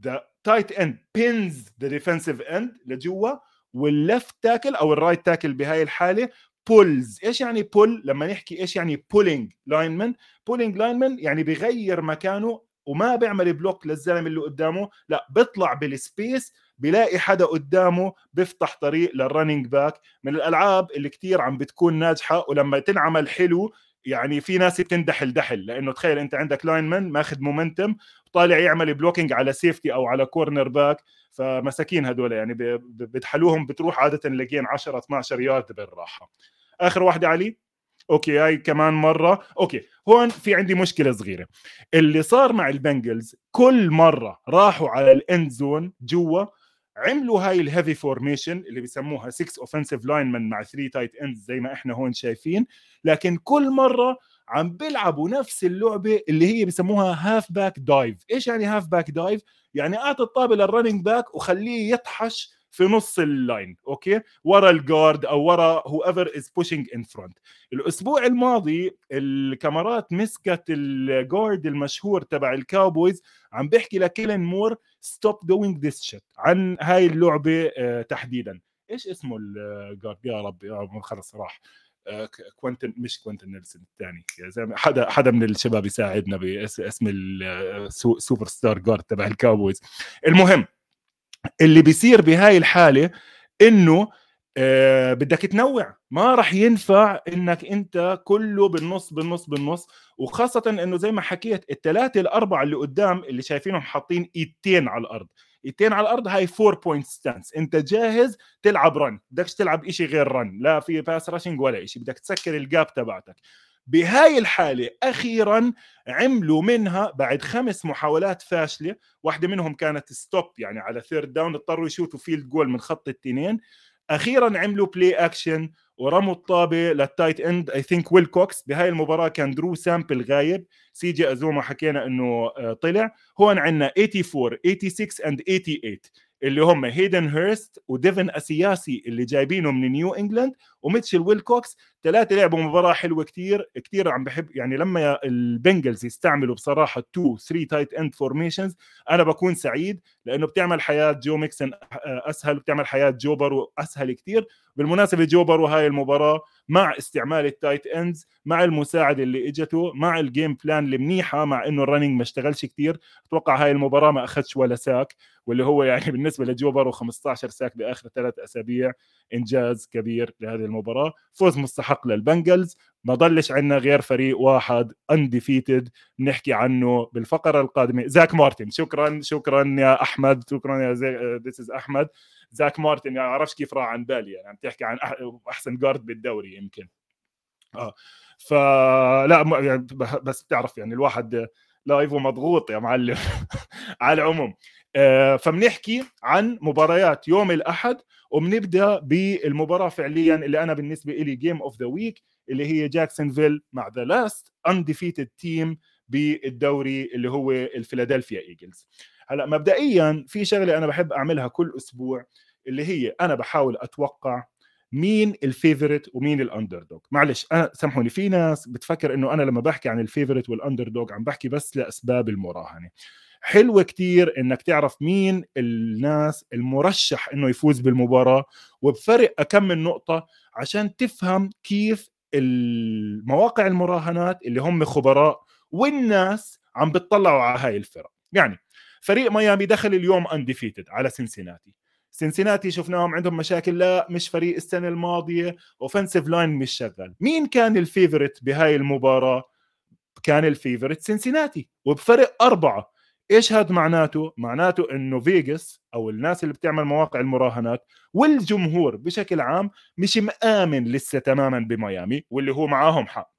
the tight end pins the defensive end لجوا وال left tackle أو ال right tackle بهاي الحالة pulls إيش يعني pull لما نحكي إيش يعني pulling lineman pulling lineman يعني بغير مكانه وما بيعمل block للزلمة اللي قدامه لا بيطلع بال space بيلاقي حدا قدامه بيفتح طريق لل running back من الألعاب اللي كتير عم بتكون ناجحة ولما تنعمل حلو يعني في ناس بتندحل دحل لأنه تخيل أنت عندك lineman ماخذ momentum طالع يعمل blocking على safety أو على cornerback فمساكين هدول يعني بتحلوهم بتروح عادة لقين 10 12 يارد بالراحة. آخر واحدة علي؟ okay هاي كمان مرة. okay هون في عندي مشكلة صغيرة. اللي صار مع البنجلز كل مرة راحوا على ال end zone جوا عملوا هاي ال heavy formation اللي بيسموها 6 offensive linemen مع 3 tight end زي ما إحنا هون شايفين. لكن كل مرة عم بيلعبوا نفس اللعبة اللي هي بيسموها halfback dive إيش يعني halfback dive يعني أعطي الطابة لل running back وخليه يطحش في نص ال line okay؟ ورا ال guard أو ورا whoever is pushing in front الأسبوع الماضي الكاميرات مسكت ال guard المشهور تبع الكاوبويز عم بيحكي لكيلن مور stop doing this shit عن هاي اللعبة آه، تحديدا. إيش اسمه ال guard يا رب خلص راح. كوينتن مش كوينتن نيلسون الثاني. زي حدا حدا من الشباب يساعدنا باسم ال superstar guard تبع الكاوبويز المهم اللي بيصير بهاي الحالة إنه آه بدك تنوع. ما راح ينفع إنك أنت كله بالنص بالنص بالنص. وخاصة إنه زي ما حكيت الثلاثه الأربعة اللي قدام اللي شايفينهم حاطين إيدتين على الأرض. إيدتين على الأرض هاي four point stance أنت جاهز تلعب run بدكش تلعب شيء غير run لا في pass rushing ولا شيء بدك تسكر ال gap تبعتك. بهاي الحالة أخيرا عملوا منها بعد خمس محاولات فاشلة. واحدة منهم كانت stop يعني على third down اضطروا يشوتوا field goal من خط الثنين. أخيرا عملوا play action ورموا الطابة لل tight end I think ويل كوكس بهاي المباراة كان درو سامبل غايب. سي جي ازوما حكينا إنه آه، طلع. هون عندنا 84 86 and 88 اللي هم هيدن هيرست وديفن اسياسي اللي جايبينه من نيو انجلاند وميتشل ويلكوكس ثلاثة لعبوا مباراة حلوة كثير كثير عم بحب يعني لما البنجلز يستعملوا بصراحة 2 3 tight end formations أنا بكون سعيد لأنه بتعمل حياة جو ميكسن أسهل وبتعمل حياة جو بورو أسهل كثير بالمناسبة جو بورو هاي المباراة مع استعمال ال tight ends مع المساعده اللي إجته مع ال game plan المنيحه مع إنه ال running ما اشتغلش كثير أتوقع هاي المباراة ما أخذش ولا sack واللي هو يعني بالنسبة لجو بورو 15 sack بآخر ثلاث أسابيع. إنجاز كبير لهذه المباراة. فوز مستحق للبنجلز. ما ضلش عندنا غير فريق واحد undefeated بنحكي عنه بالفقرة القادمة. زاك مارتن. شكرا شكرا يا أحمد. شكرا يا this is أحمد. زاك مارتن يعني أعرفش كيف راح عن بالي. يعني عم تحكي عن أحسن guard بالدوري يمكن. آه. فلا يعني بس بتعرف يعني الواحد live ومضغوط يا معلم. على العموم. فبنحكي عن مباريات يوم الأحد وبنبدأ بالمباراة فعليا اللي أنا بالنسبة لي game of the week اللي هي جاكسونفيل مع the last undefeated team بالدوري اللي هو الفيلادلفيا ايجلز هلأ مبدئيا في شغلة أنا بحب أعملها كل أسبوع اللي هي أنا بحاول أتوقع مين ال favorite ومين ال underdog معلش أنا سامحوني في ناس بتفكر إنه أنا لما بحكي عن ال favorite وال underdog عم بحكي بس لأسباب المراهنة. حلوة كتير إنك تعرف مين الناس المرشح إنه يفوز بالمباراة وبفرق كم من نقطة عشان تفهم كيف المواقع المراهنات اللي هم خبراء والناس عم بتطلعوا على هاي الفرق. يعني فريق ميامي دخل اليوم undefeated على سنسيناتي. سنسيناتي شفناهم عندهم مشاكل لا مش فريق السنة الماضية offensive line مش شغال. مين كان ال favorite بهاي المباراة؟ كان ال favorite سنسيناتي وبفرق أربعة إيش هذا معناته؟ معناته إنه فيغاس أو الناس اللي بتعمل مواقع المراهنات والجمهور بشكل عام مش مآمن لسه تماما بميامي واللي هو معاهم حق.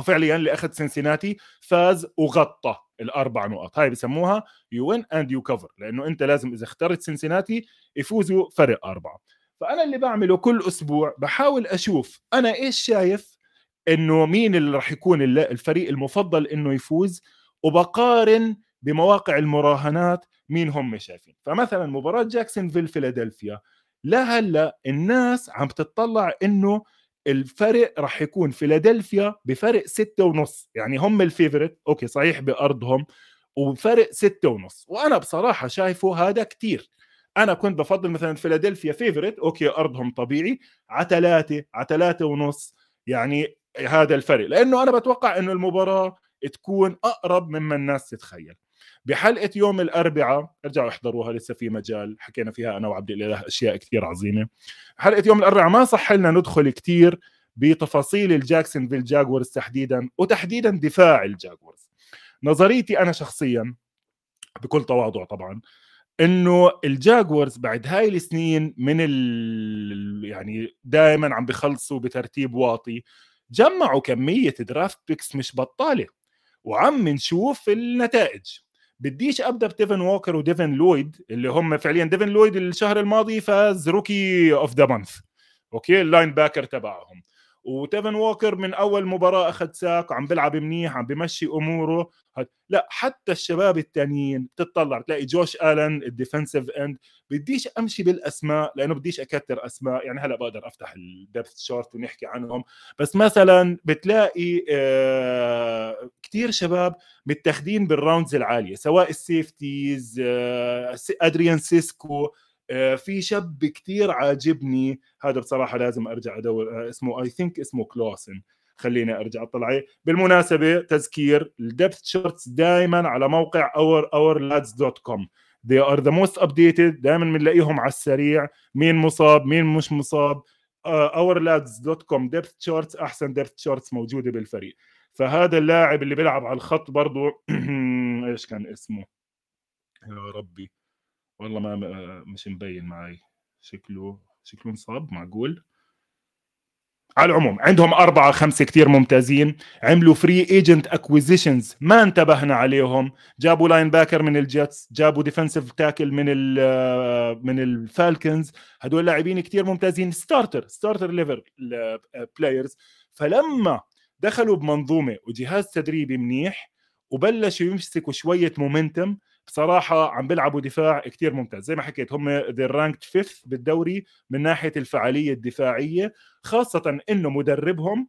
وفعليا اللي أخذ سنسيناتي فاز وغطى الأربع نقط هاي بسموها you win and you cover لأنه أنت لازم إذا اخترت سنسيناتي يفوزوا فرق أربعة. فأنا اللي بعمله كل أسبوع بحاول أشوف أنا إيش شايف إنه مين اللي راح يكون الفريق المفضل إنه يفوز وبقارن بمواقع المراهنات مين هم شايفين. فمثلا مباراة جاكسونفيل فيلادلفيا لهلا الناس عم تتطلع إنه الفرق راح يكون فيلادلفيا بفرق ستة ونص. يعني هم ال favorite okay صحيح بأرضهم وفرق ستة ونص. وأنا بصراحة شايفه هذا كتير. أنا كنت بفضل مثلا فيلادلفيا favorite okay أرضهم طبيعي. على ثلاثة على ثلاثة ونص يعني هذا الفرق لأنه أنا بتوقع إنه المباراة تكون أقرب مما الناس تتخيل. بحلقة يوم الأربعاء ارجعوا احضروها لسه في مجال حكينا فيها أنا وعبد الإله أشياء كثير عظيمة. حلقة يوم الأربعاء ما صح لنا ندخل كثير بتفاصيل الجاكسونفيل جاغوارز تحديدا وتحديدا دفاع الجاغوارز. نظريتي أنا شخصيا بكل تواضع طبعا إنه الجاغوارز بعد هاي السنين من ال يعني دائما عم بخلصوا بترتيب واطي جمعوا كمية draft picks مش بطالة وعم نشوف النتائج. بديش أبدأ بتريفون ووكر وديفن لويد اللي هم فعليا ديفن لويد الشهر الماضي فاز rookie of the month okay؟ ال linebacker تبعهم. وتريفون ووكر من أول مباراة أخذ sack وعم بيلعب منيح عم بمشي أموره. لا حتى الشباب التانيين بتطلع تلاقي جوش آلن ال defensive end. بديش أمشي بالأسماء لأنه بديش أكثر أسماء. يعني هلأ بقدر أفتح ال depth chart ونحكي عنهم. بس مثلا بتلاقي آه كثير شباب متاخدين بال rounds العالية سواء ال safeties آه أدريان سيسكو. في شاب كتير عاجبني. هذا بصراحة لازم أرجع أدور آه، اسمه اي ثينك اسمه كلوسن خليني أرجع أطلع بالمناسبة تذكير الدبث شورتس دائما على موقع اور اور لادز دوت كوم they are the most updated. دائما بنلاقيهم على السريع. مين مصاب مين مش مصاب. دوت كوم دبث شورتس أحسن دبث شورتس موجودة بالفريق. فهذا اللاعب اللي بيلعب على الخط برضه إيش كان اسمه؟ يا ربي. والله ما مش مبين معي شكله شكله انصاب معقول؟ على العموم عندهم أربعة خمسة كتير ممتازين. عملوا free agent acquisitions ما انتبهنا عليهم. جابوا linebacker من الجيتس جابوا defensive tackle من ال من الفالكنز هدول لاعبين كتير ممتازين. starter starter level players فلما دخلوا بمنظومة وجهاز تدريبي منيح وبلشوا يمسكوا شوية momentum بصراحة عم بيلعبوا دفاع كتير ممتاز. زي ما حكيت هم the ranked fifth بالدوري من ناحية الفعالية الدفاعية خاصة إنه مدربهم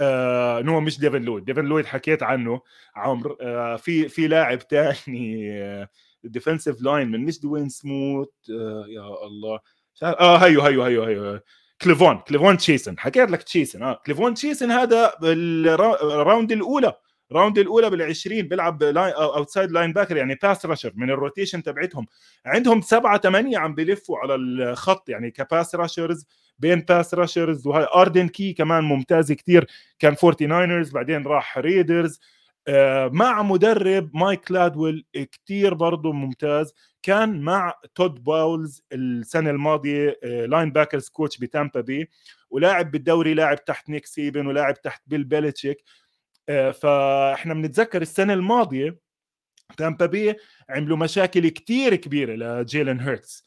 آه no مش ديفن لويد. ديفن لويد حكيت عنه عمر آه في في لاعب تاني آه defensive lineman مش دوين سموث آه يا الله. آه هيو هيو هيو هيو كليفون كليفون تشيسن. حكيت لك تشيسن آه. كليفون تشيسن هذا بال round الأولى. round الأولى بال20 بيلعب outside linebacker يعني pass rusher من ال rotation تبعتهم. عندهم سبعة ثمانية عم بيلفوا على الخط يعني ك pass rushers بين pass rushers وهي اردن كي كمان ممتاز كثير كان 49رز بعدين راح ريدرز آه، مع مدرب مايك كالدويل كثير برضه ممتاز. كان مع تود باولز السنة الماضية linebackers coach بتامبا بي. ولاعب بالدوري لاعب تحت نيك سيبن ولاعب تحت بيل بيلتشيك فاحنا بنتذكر السنة الماضية تامبا بي عملوا مشاكل كتير كبيرة لجيلن هيرتس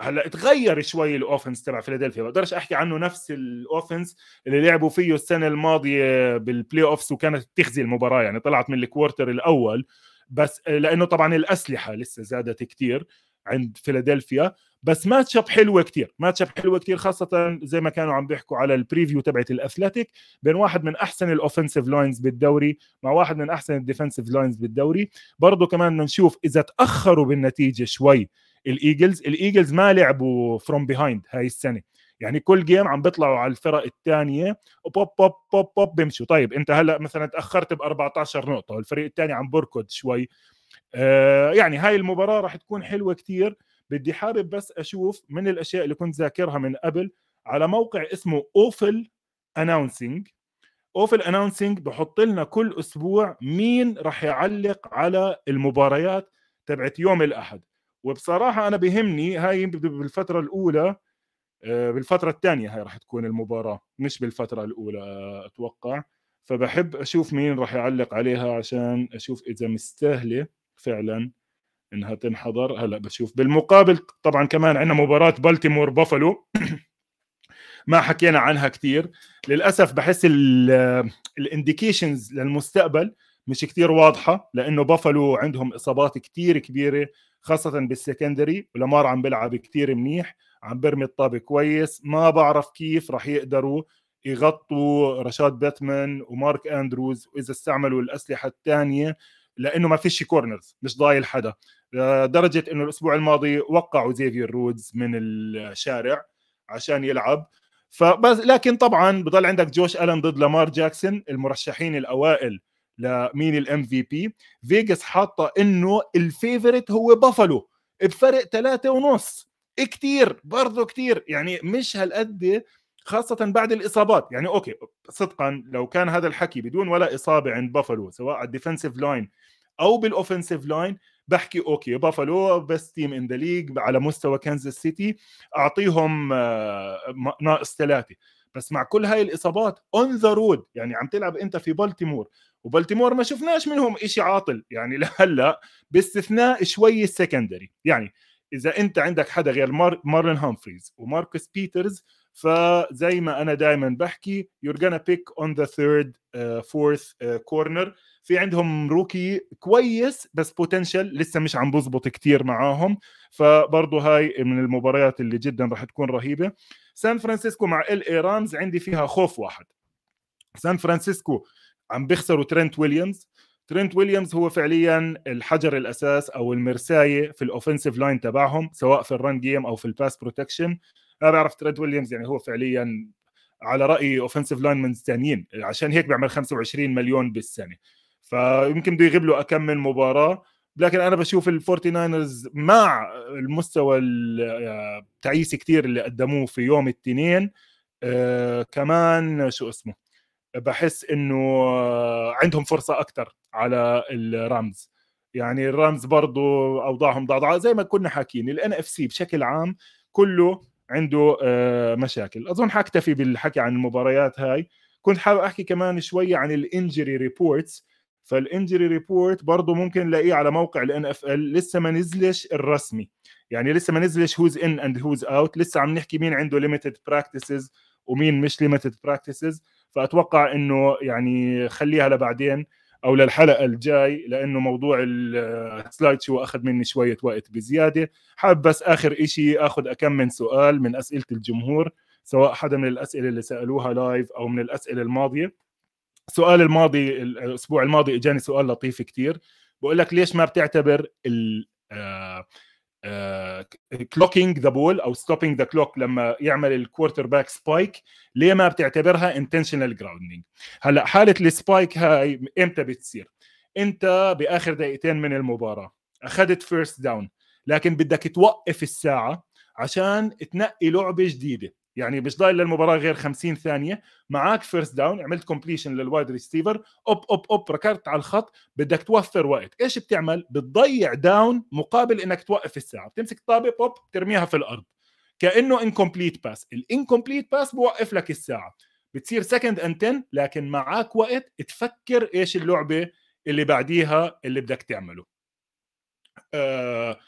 هلأ تغير شوي ال offense تبع فيلادلفيا بقدرش أحكي عنه نفس ال offense اللي لعبوا فيه السنة الماضية بال playoffs وكانت تخزي المباراة يعني طلعت من ال quarter الأول. بس لأنه طبعا الأسلحة لسه زادت كتير. عند فيلادلفيا بس match up حلوة كثير match up حلوة كثير خاصة زي ما كانوا عم بيحكوا على ال preview تبعت ال Athletic بين واحد من أحسن ال offensive lines بالدوري مع واحد من أحسن ال defensive lines بالدوري. برضه كمان نشوف إذا تأخروا بالنتيجة شوي الإيجلز الإيجلز ما لعبوا from behind هاي السنة. يعني كل game عم بيطلعوا على الفرق الثانية وبوب بوب بوب بوب بيمشوا. طيب أنت هلأ مثلا تأخرت ب 14 نقطة والفريق الثاني عم بركض شوي. يعني هاي المباراة راح تكون حلوة كثير بدي حابب بس أشوف من الأشياء اللي كنت ذاكرها من قبل على موقع اسمه Awful Announcing. Awful Announcing بحط لنا كل أسبوع مين راح يعلق على المباريات تبعت يوم الأحد. وبصراحة أنا بهمني هاي بالفترة الأولى آه، بالفترة الثانية هاي راح تكون المباراة مش بالفترة الأولى أتوقع. فبحب أشوف مين راح يعلق عليها عشان أشوف إذا مستاهلة. فعلا إنها تنحضر. هلأ بشوف. بالمقابل طبعا كمان عندنا مباراة بالتيمور بافلو. ما حكينا عنها كثير للأسف بحس ال indications للمستقبل مش كثير واضحة لأنه بافلو عندهم إصابات كثير كبيرة خاصة بال secondary ولامار عم بيلعب كثير منيح عم برمي الطابة كويس. ما بعرف كيف راح يقدروا يغطوا رشاد باتمان ومارك أندروز وإذا استعملوا الأسلحة الثانية لأنه ما فيش corners مش ضايل حدا. لدرجه إنه الأسبوع الماضي وقعوا زيفير رودز من الشارع عشان يلعب. فبس لكن طبعا بضل عندك جوش الن ضد لامار جاكسون المرشحين الأوائل لمين ال MVP فيجاس حاطة إنه ال favorite هو بافلو بفرق ثلاثة ونص. كتير برضه كتير. يعني مش هالقد خاصة بعد الإصابات. يعني okay صدقا لو كان هذا الحكي بدون ولا إصابة عند بافلو سواء على ال defensive line أو بال offensive line بحكي okay بافالو best team in the league على مستوى كانزاس سيتي أعطيهم آه، ناقص ثلاثة. بس مع كل هاي الإصابات on the road يعني عم تلعب أنت في بالتيمور وبالتيمور ما شفناش منهم شيء عاطل. يعني لهلا باستثناء شوي ال secondary يعني إذا أنت عندك حدا غير مار مارلين هامفريز وماركوس بيترز فزي ما أنا دائما بحكي pick on the third uh, fourth uh, corner. في عندهم rookie كويس بس potential لسه مش عم بزبط كتير معاهم. فبرضه هاي من المباريات اللي جدا راح تكون رهيبة. سان فرانسيسكو مع LA Rams عندي فيها خوف واحد. سان فرانسيسكو عم بيخسروا ترنت ويليامز. ترنت ويليامز هو فعليا الحجر الأساس أو المرساية في ال offensive line تبعهم سواء في ال run game أو في ال pass protection أنا بعرف ترنت ويليامز يعني هو فعليا على رايي اوفنسيف لاين من ثانيين عشان هيك بيعمل 25 مليون بالسنة. فيمكن بده يغيب له أكم من مباراة لكن أنا بشوف الفورتي ناينرز مع المستوى التعيس كثير اللي قدموه في يوم الاثنين آه كمان شو اسمه بحس إنه عندهم فرصة أكثر على الرامز يعني الرامز برضو أوضاعهم ضعضعه زي ما كنا حاكيين ال NFC بشكل عام كله عنده آه مشاكل. أظن حاكتفي بالحكي عن المباريات هاي. كنت حابب أحكي كمان شوي عن ال injury reports فال injury report برضه ممكن نلاقيه على موقع ال NFL لسه ما نزلش الرسمي. يعني لسه ما نزلش who's in and who's out لسه عم نحكي مين عنده limited practices ومين مش limited practices فأتوقع إنه يعني خليها لبعدين. أو للحلقة الجاي لأنه موضوع ال slide show أخذ مني شوية وقت بزيادة. حابب بس آخر شيء آخذ أكم من سؤال من أسئلة الجمهور سواء حدا من الأسئلة اللي سألوها live أو من الأسئلة الماضية. السؤال الماضي الأسبوع الماضي إجاني سؤال لطيف كتير. بقول لك ليش ما بتعتبر ال clocking the ball أو stopping the clock لما يعمل ال quarterback spike ليه ما بتعتبرها intentional grounding هلأ حالة ال spike هاي إمتى بتصير؟ انت بآخر دقيقتين من المباراة؟ أخذت first down لكن بدك توقف الساعة عشان تنقي لعبة جديدة. يعني مش ضايل للمباراة غير 50 ثانية. معك first down عملت completion لل wide receiver أوب أوب أوب ركضت على الخط. بدك توفر وقت. إيش بتعمل؟ بتضيع down مقابل إنك توقف الساعة. بتمسك طابة بوب ترميها في الأرض. كأنه incomplete pass ال incomplete pass بوقف لك الساعة. بتصير second and 10 لكن معك وقت تفكر إيش اللعبة اللي بعديها اللي بدك تعمله. آه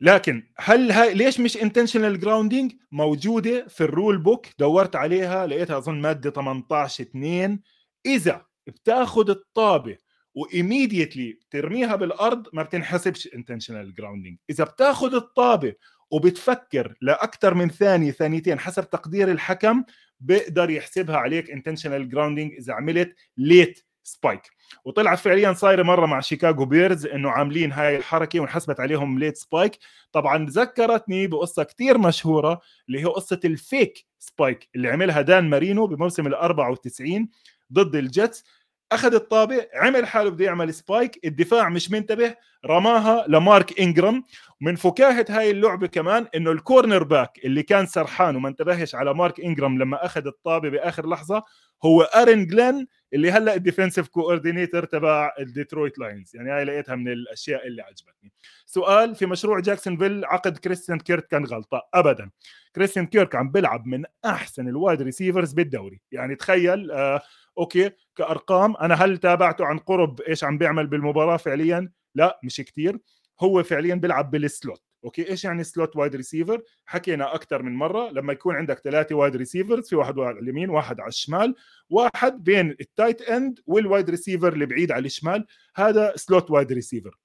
لكن هل هاي ليش مش intentional grounding موجودة في ال rule book دورت عليها لقيتها أظن مادة 18 2 إذا بتاخذ الطابة و immediately ترميها بالأرض ما بتنحسبش intentional grounding إذا بتاخذ الطابة وبتفكر لاكثر من ثانية ثانيتين حسب تقدير الحكم بيقدر يحسبها عليك intentional grounding إذا عملت late spike وطلعت فعليا صايره مرة مع شيكاغو بيرز إنه عاملين هاي الحركة وانحسبت عليهم late spike طبعا ذكرتني بقصة كثير مشهورة اللي هي قصة ال fake spike اللي عملها دان مارينو بموسم ال 94 ضد الجيتس أخذ الطابة عمل حاله بده يعمل spike الدفاع مش منتبه رماها لمارك إنجرام. ومن فكاهة هاي اللعبة كمان إنه ال cornerback اللي كان سرحان وما انتبهش على مارك إنجرام لما أخذ الطابة بآخر لحظة هو آرون جلين اللي هلأ ال defensive coordinator تبع الديترويت لاينز يعني هاي لقيتها من الأشياء اللي عجبتني. سؤال في مشروع جاكسونفيل عقد كريستيان كيرك كان غلطة. ابدا كريستيان كيرك عم بيلعب من أحسن ال wide receivers بالدوري. يعني تخيل آه okay كأرقام أنا هل تابعته عن قرب إيش عم بيعمل بالمباراة فعليا؟ لا مش كتير. هو فعليا بيلعب بال slot okay إيش يعني slot wide receiver حكينا أكثر من مرة لما يكون عندك ثلاثة wide receivers في واحد على اليمين واحد على الشمال واحد بين ال tight end وال wide receiver اللي بعيد على الشمال هذا slot wide receiver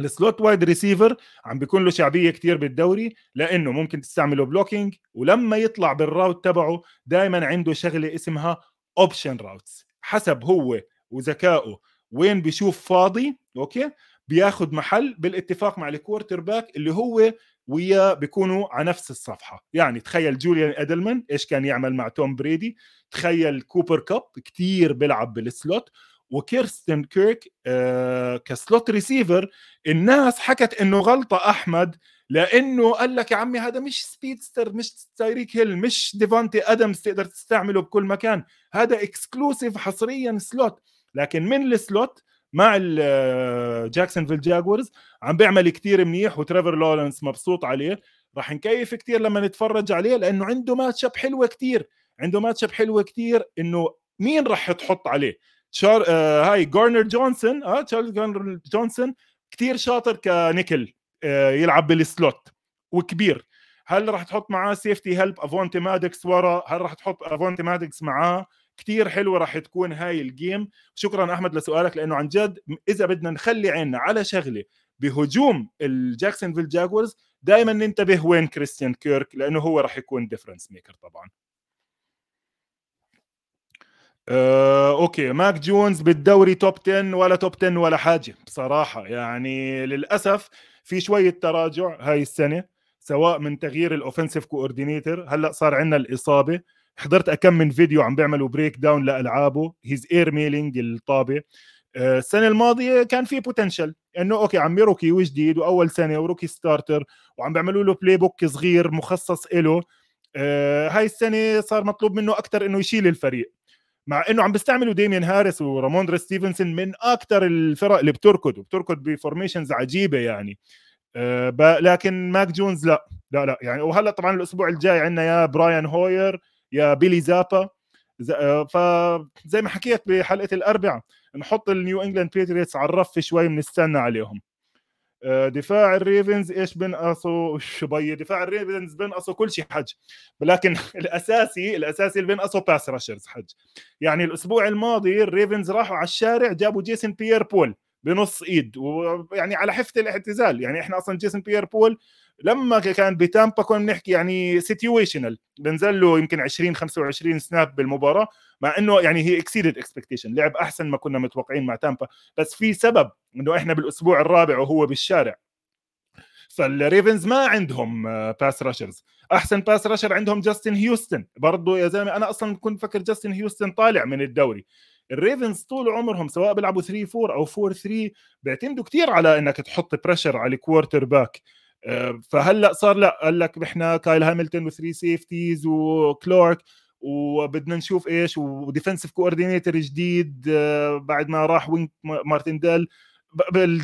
ال slot wide receiver عم بيكون له شعبية كثير بالدوري لأنه ممكن تستعمله blocking ولما يطلع بال route تبعه دائما عنده شغلة اسمها option routes حسب هو وذكائه وين بيشوف فاضي okay؟ بياخذ محل بالاتفاق مع ال quarterback اللي هو وياه بيكونوا على نفس الصفحة. يعني تخيل جوليان ادلمان إيش كان يعمل مع توم بريدي. تخيل كوبر كاب كتير بيلعب بال slot. وكريستيان كيرك آه ك slot receiver. الناس حكت إنه غلطة أحمد لإنه قال لك يا عمي هذا مش speedster مش تايريك هيل مش دافانتي أدمز تقدر تستعمله بكل مكان. هذا exclusive حصريا slot. لكن من ال slot مع جاكسونفيل جاجوارز عم بيعمل كتير منيح وتريفور لورنس مبسوط عليه. راح نكيف كتير لما نتفرج عليه لأنه عنده matchup حلوة كتير. عنده matchup حلوة كتير إنه مين راح تحط عليه؟ شار... آه هاي جارنر جونسون آه تشارلز جارنر جونسون كثير شاطر كنيكل آه يلعب بال slot وكبير. هل راح تحط معاه safety help افونتي مادكس ورا؟ هل راح تحط افونتي مادكس معاه؟ كثير حلوة راح تكون هاي ال game. شكرا أحمد لسؤالك لأنه عن جد إذا بدنا نخلي عيننا على شغلة بهجوم الجاكسونفيل جاجوارز دائما ننتبه وين كريستيان كيرك لأنه هو راح يكون difference maker طبعا. أه، okay ماك جونز بالدوري top 10 ولا top 10 ولا حاجة. بصراحة يعني للأسف في شوية تراجع هاي السنة سواء من تغيير ال offensive coordinator هلأ صار عندنا الإصابة. حضرت أكم من فيديو عم بيعملوا breakdown لألعابه. he's air mailing الطابة. أه، السنة الماضية كان في potential إنه okay عمي rookie وجديد وأول سنة و rookie starter وعم بيعملوا له playbook صغير مخصص له أه هاي السنة صار مطلوب منه أكثر إنه يشيل الفريق. مع إنه عم بيستعملوا داميان هاريس وراموندري ستيفنسون من أكثر الفرق اللي بتركض وبتركض ب formations عجيبة يعني. أه لكن ماك جونز لا. لا لا. يعني وهلأ طبعا الأسبوع الجاي عندنا يا براين هوير يا بيلي زابي. آه، فزي ما حكيت بحلقة الأربعاء نحط النيو انجلاند بيتريوتس على الرف شوي بنستنى عليهم. آه، دفاع الريفنز إيش بنقصوا شبيه دفاع الريفنز بنقصوا كل شيء حج. ولكن الأساسي الأساسي اللي بنقصوا pass rushers حج. يعني الأسبوع الماضي الريفنز راحوا على الشارع جابوا جيسون بيير بول بنص إيد. ويعني على حفة الاعتزال. يعني إحنا أصلا جيسون بيير بول لما كان بتامبا كنا بنحكي يعني situational بنزل له يمكن 20 25 snap بالمباراة مع إنه يعني he exceeded expectation لعب أحسن ما كنا متوقعين مع تامبا. بس في سبب إنه إحنا بالأسبوع الرابع وهو بالشارع. فالريفنز ما عندهم pass آه، rushers أحسن pass rusher عندهم جاستن هيوستن. برضه يا زلمة أنا أصلا كنت فكر جاستن هيوستن طالع من الدوري. ال Ravens طول عمرهم سواء بيلعبوا 3 4 أو 4 3 بيعتمدوا كثير على إنك تحط pressure على ال quarterback آه، فهلأ صار لأ قال لك إحنا كايل هاملتون و three safeties وكلارك وبدنا نشوف إيش و defensive coordinator جديد آه، بعد ما راح وينك مارتنديل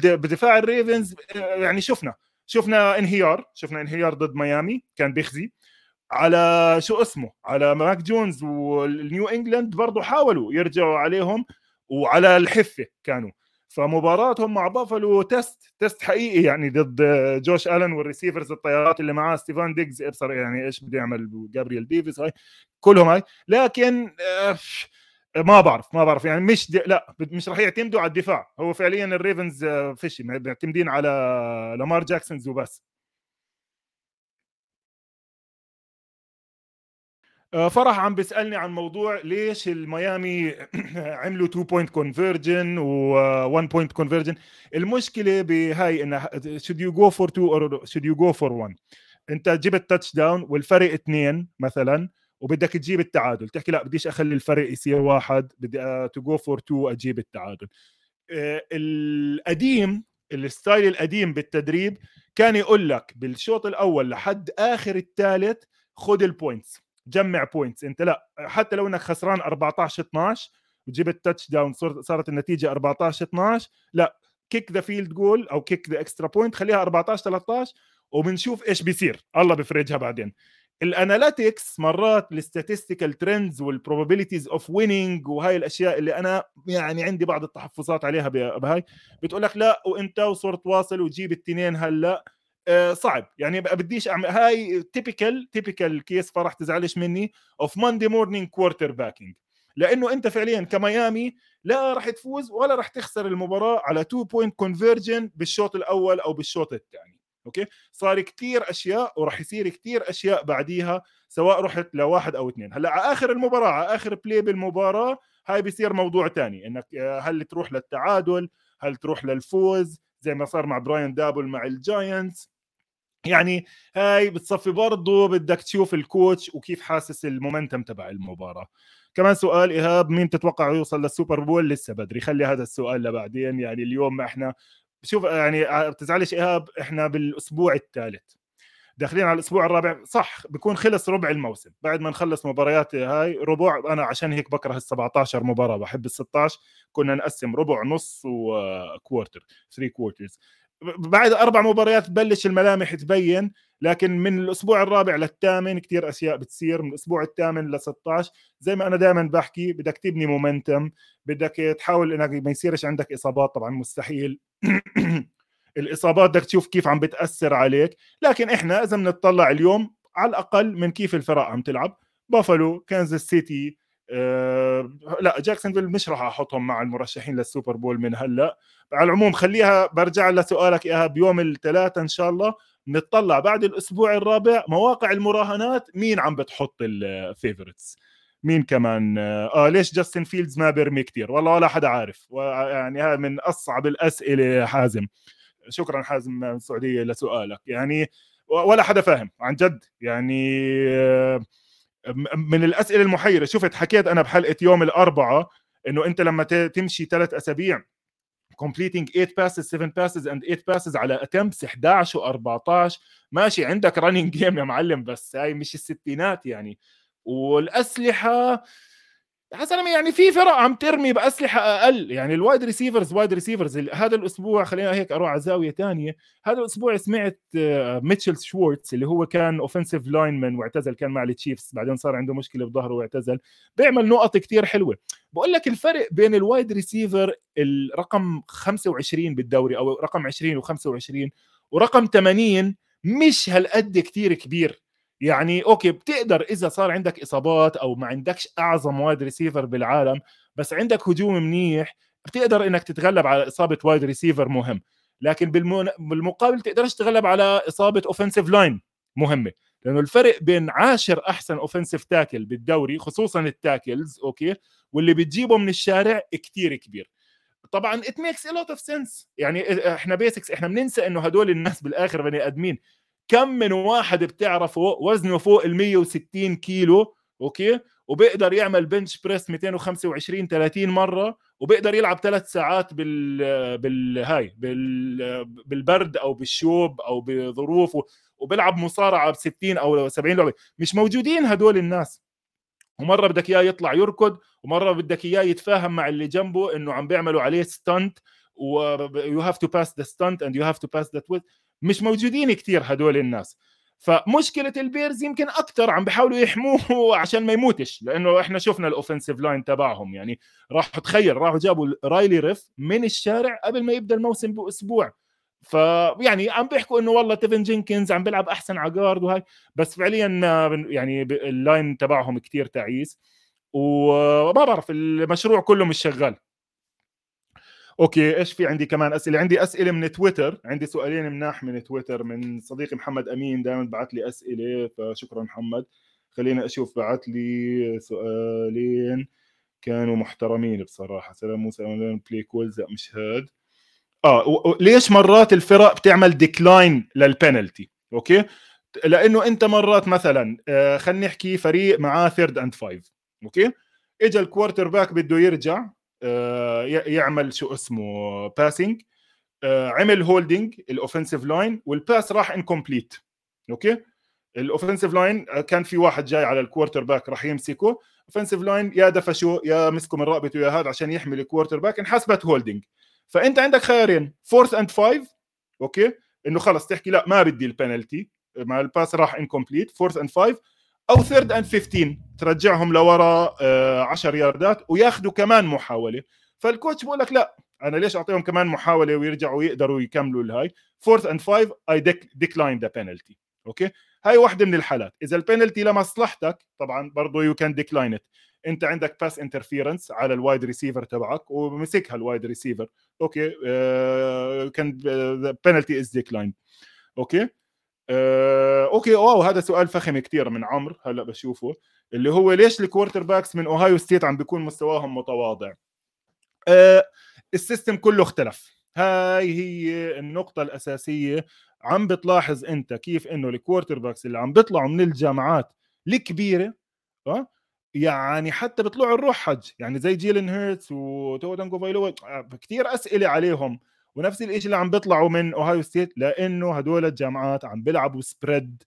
بدفاع ال Ravens آه، يعني شفنا شفنا انهيار شفنا انهيار ضد ميامي كان بيخزي. على شو اسمه على ماك جونز والنيو إنجلاند برضه حاولوا يرجعوا عليهم وعلى الحفة كانوا. فمباراتهم مع بافلو test test حقيقي يعني ضد جوش ألن وال receivers الطيارات اللي معاه ستيفان ديجز. ابصر يعني إيش بده يعمل جابرييل ديفيس هاي كلهم هاي. لكن آه، ما بعرف ما بعرف يعني مش لا مش راح يعتمدوا على الدفاع. هو فعليا ال Ravens آه، فيش معتمدين على لامار جاكسون وبس. فرح عم بيسألني عن موضوع ليش الميامي عملوا 2 point conversion و 1 point conversion المشكلة بهاي إنه should you go for 2 or should you go for 1 أنت جبت touchdown والفرق اثنين مثلا وبدك تجيب التعادل. تحكي لا بديش أخلي الفرق يصير واحد بدي to go for 2 أجيب التعادل. آه، القديم ال style القديم بالتدريب كان يقول لك بالشوط الأول لحد آخر الثالث خذ ال points جمع بوينتس انت لا حتى لو انك خسران 14 12 وجبت touchdown صارت النتيجة 14 12 لا kick the field goal أو kick the extra point خليها 14 13 وبنشوف إيش بيصير. الله بفرجها بعدين. ال analytics مرات ال statistical trends وال probabilities of winning وهاي الأشياء اللي أنا يعني عندي بعض التحفظات عليها بهاي. بتقول لك لا وإنت وصرت واصل وتجيب التنين هلأ. آه، صعب. يعني بديش أعمل هاي typical typical case فرح تزعلش مني of Monday morning quarterbacking لأنه أنت فعليا كميامي لا راح تفوز ولا راح تخسر المباراة على 2 point conversion بالشوط الأول أو بالشوط الثاني. okay؟ صار كثير أشياء وراح يصير كثير أشياء بعديها سواء رحت لواحد أو اثنين. هلأ على آخر المباراة على آخر play بالمباراة هاي بيصير موضوع ثاني إنك آه، هل تروح للتعادل؟ هل تروح للفوز؟ زي ما صار مع براين دابول مع ال Giants يعني هاي بتصفي برضه بدك تشوف ال coach وكيف حاسس ال momentum تبع المباراة. كمان سؤال إيهاب مين تتوقع يوصل لل Super Bowl؟ لسه بدري. خلي هذا السؤال لبعدين. يعني اليوم ما إحنا شوف يعني بتزعلش إيهاب إحنا بالأسبوع الثالث. داخلين على الأسبوع الرابع. صح بيكون خلص ربع الموسم. بعد ما نخلص مباريات هاي ربع أنا عشان هيك بكره ال 17 مباراة. بحب ال 16 كنا نقسم ربع نص وكوارتر 3 كوارترز بعد أربع مباريات تبلش الملامح تبين لكن من الأسبوع الرابع للثامن كثير أشياء بتصير من الأسبوع الثامن ل 16 زي ما أنا دائما بحكي بدك تبني مومنتم بدك تحاول إنك ما يصيرش عندك إصابات طبعا مستحيل. الإصابات بدك تشوف كيف عم بتأثر عليك. لكن إحنا إذا بنطلع اليوم على الأقل من كيف الفرق عم تلعب. بافلو كانزاس سيتي أه لا جاكسونفيل مش راح أحطهم مع المرشحين لل Super Bowl من هلأ. على العموم خليها برجع لسؤالك إيهاب بيوم الثلاثاء إن شاء الله. نطلع بعد الأسبوع الرابع مواقع المراهنات مين عم بتحط ال favorites مين كمان؟ آه ليش جاستن فيلدز ما بيرمي كثير والله ولا حدا عارف. يعني هذا من أصعب الأسئلة حازم. شكرا حازم من السعودية لسؤالك. يعني ولا حدا فاهم عن جد. يعني آه، من الأسئلة المحيرة شفت حكيت أنا بحلقة يوم الأربعاء إنه أنت لما تمشي ثلاث أسابيع completing 8 passes 7 passes and 8 passes على attempts 11 و14 ماشي عندك running game يا معلم بس هاي مش الستينات يعني. والأسلحة يا زلمه يعني في فرق عم ترمي بأسلحة أقل. يعني ال wide receivers wide receivers هذا الأسبوع خلينا هيك أروح على زاوية ثانية هذا الأسبوع سمعت ميتشل شوارتز اللي هو كان offensive lineman واعتزل كان مع ال Chiefs بعدين صار عنده مشكلة بظهره واعتزل. بيعمل نقط كثير حلوة. بقول لك الفرق بين ال wide receiver الرقم 25 بالدوري أو رقم 20 و25 ورقم 80 مش هالقد كثير كبير. يعني okay بتقدر إذا صار عندك إصابات أو ما عندكش أعظم wide receiver بالعالم بس عندك هجوم منيح بتقدر إنك تتغلب على إصابة wide receiver مهم. لكن بالمقابل تقدرش تتغلب على إصابة offensive line مهمة. لأنه الفرق بين عاشر أحسن offensive tackle بالدوري خصوصا ال tackles okay واللي بتجيبه من الشارع كتير كبير. طبعا it makes a lot of sense يعني إحنا because إحنا بننسى إنه هدول الناس بالآخر بني آدمين. كم من واحد بتعرفه وزنه فوق ال 160 كيلو okay؟ وبيقدر يعمل bench press 225 30 مرة وبيقدر يلعب ثلاث ساعات بال بالهاي بال بالبرد أو بالشوب أو بظروف وبيلعب مصارعة ب 60 أو 70 لعبة. مش موجودين هدول الناس. ومرة بدك إياه يطلع يركض ومرة بدك إياه يتفاهم مع اللي جنبه إنه عم بيعملوا عليه stunt و you have to pass the stunt and you have to pass with مش موجودين كثير هدول الناس. فمشكلة ال Bears يمكن أكثر عم بيحاولوا يحموه عشان ما يموتش لأنه إحنا شفنا ال offensive line تبعهم يعني راح تخيل راحوا جابوا رايلي ريف من الشارع قبل ما يبدأ الموسم بأسبوع. فيعني عم بيحكوا إنه والله تيفن جينكنز عم بيلعب أحسن على guard وهي بس فعليا يعني ال line تبعهم كثير تعيس. وما بعرف المشروع كله مش شغال. okay إيش في عندي كمان أسئلة؟ عندي أسئلة من تويتر عندي سؤالين مناح من تويتر من صديقي محمد أمين دائما بعث لي أسئلة فشكرا محمد. خلينا أشوف بعث لي سؤالين كانوا محترمين بصراحة. سلام موسى play calls لا مش هاد آه ليش مرات الفرق بتعمل decline لل penalty okay؟ لأنه أنت مرات مثلا آه خلينا نحكي فريق معاه third and five okay؟ اجى ال quarterback بده يرجع يعمل شو اسمه passing آه، عمل holding ال offensive line وال pass راح incomplete okay؟ ال offensive line آه، كان في واحد جاي على ال quarterback راح يمسكه. offensive line يا دفشوا يا مسكوا من رقبته يا هذا عشان يحمل ال quarterback انحسبت holding فأنت عندك خيارين fourth and five okay؟ إنه خلص تحكي لا ما بدي البنالتي مع ال pass راح incomplete fourth and five أو third and 15 ترجعهم لورا 10 آه، ياردات وياخذوا كمان محاولة. فال coach بقول لك لا أنا ليش أعطيهم كمان محاولة ويرجعوا يقدروا يكملوا الهاي؟ fourth and five I decline the penalty okay؟ هاي واحدة من الحالات. إذا البينالتي لمصلحتك طبعا برضه you can decline it أنت عندك pass interference على ال wide receiver تبعك ومسكها ال wide receiver okay؟ كان penalty is decline okay؟ آه، okay wow هذا سؤال فخم كثير من عمرو هلأ بشوفه اللي هو ليش ال quarterbacks من اوهايو ستيت عم بيكون مستواهم متواضع؟ آه، ال system كله اختلف. هاي هي النقطة الأساسية. عم بتلاحظ أنت كيف إنه ال quarterbacks اللي عم بيطلعوا من الجامعات الكبيرة أه يعني حتى بيطلعوا الروح حج. يعني زي جيلن هيرتس وتوا تاغوفايلوا كثير أسئلة عليهم. ونفس الشيء اللي عم بيطلعوا من أوهايو ستيت لأنه هدول الجامعات عم بيلعبوا spread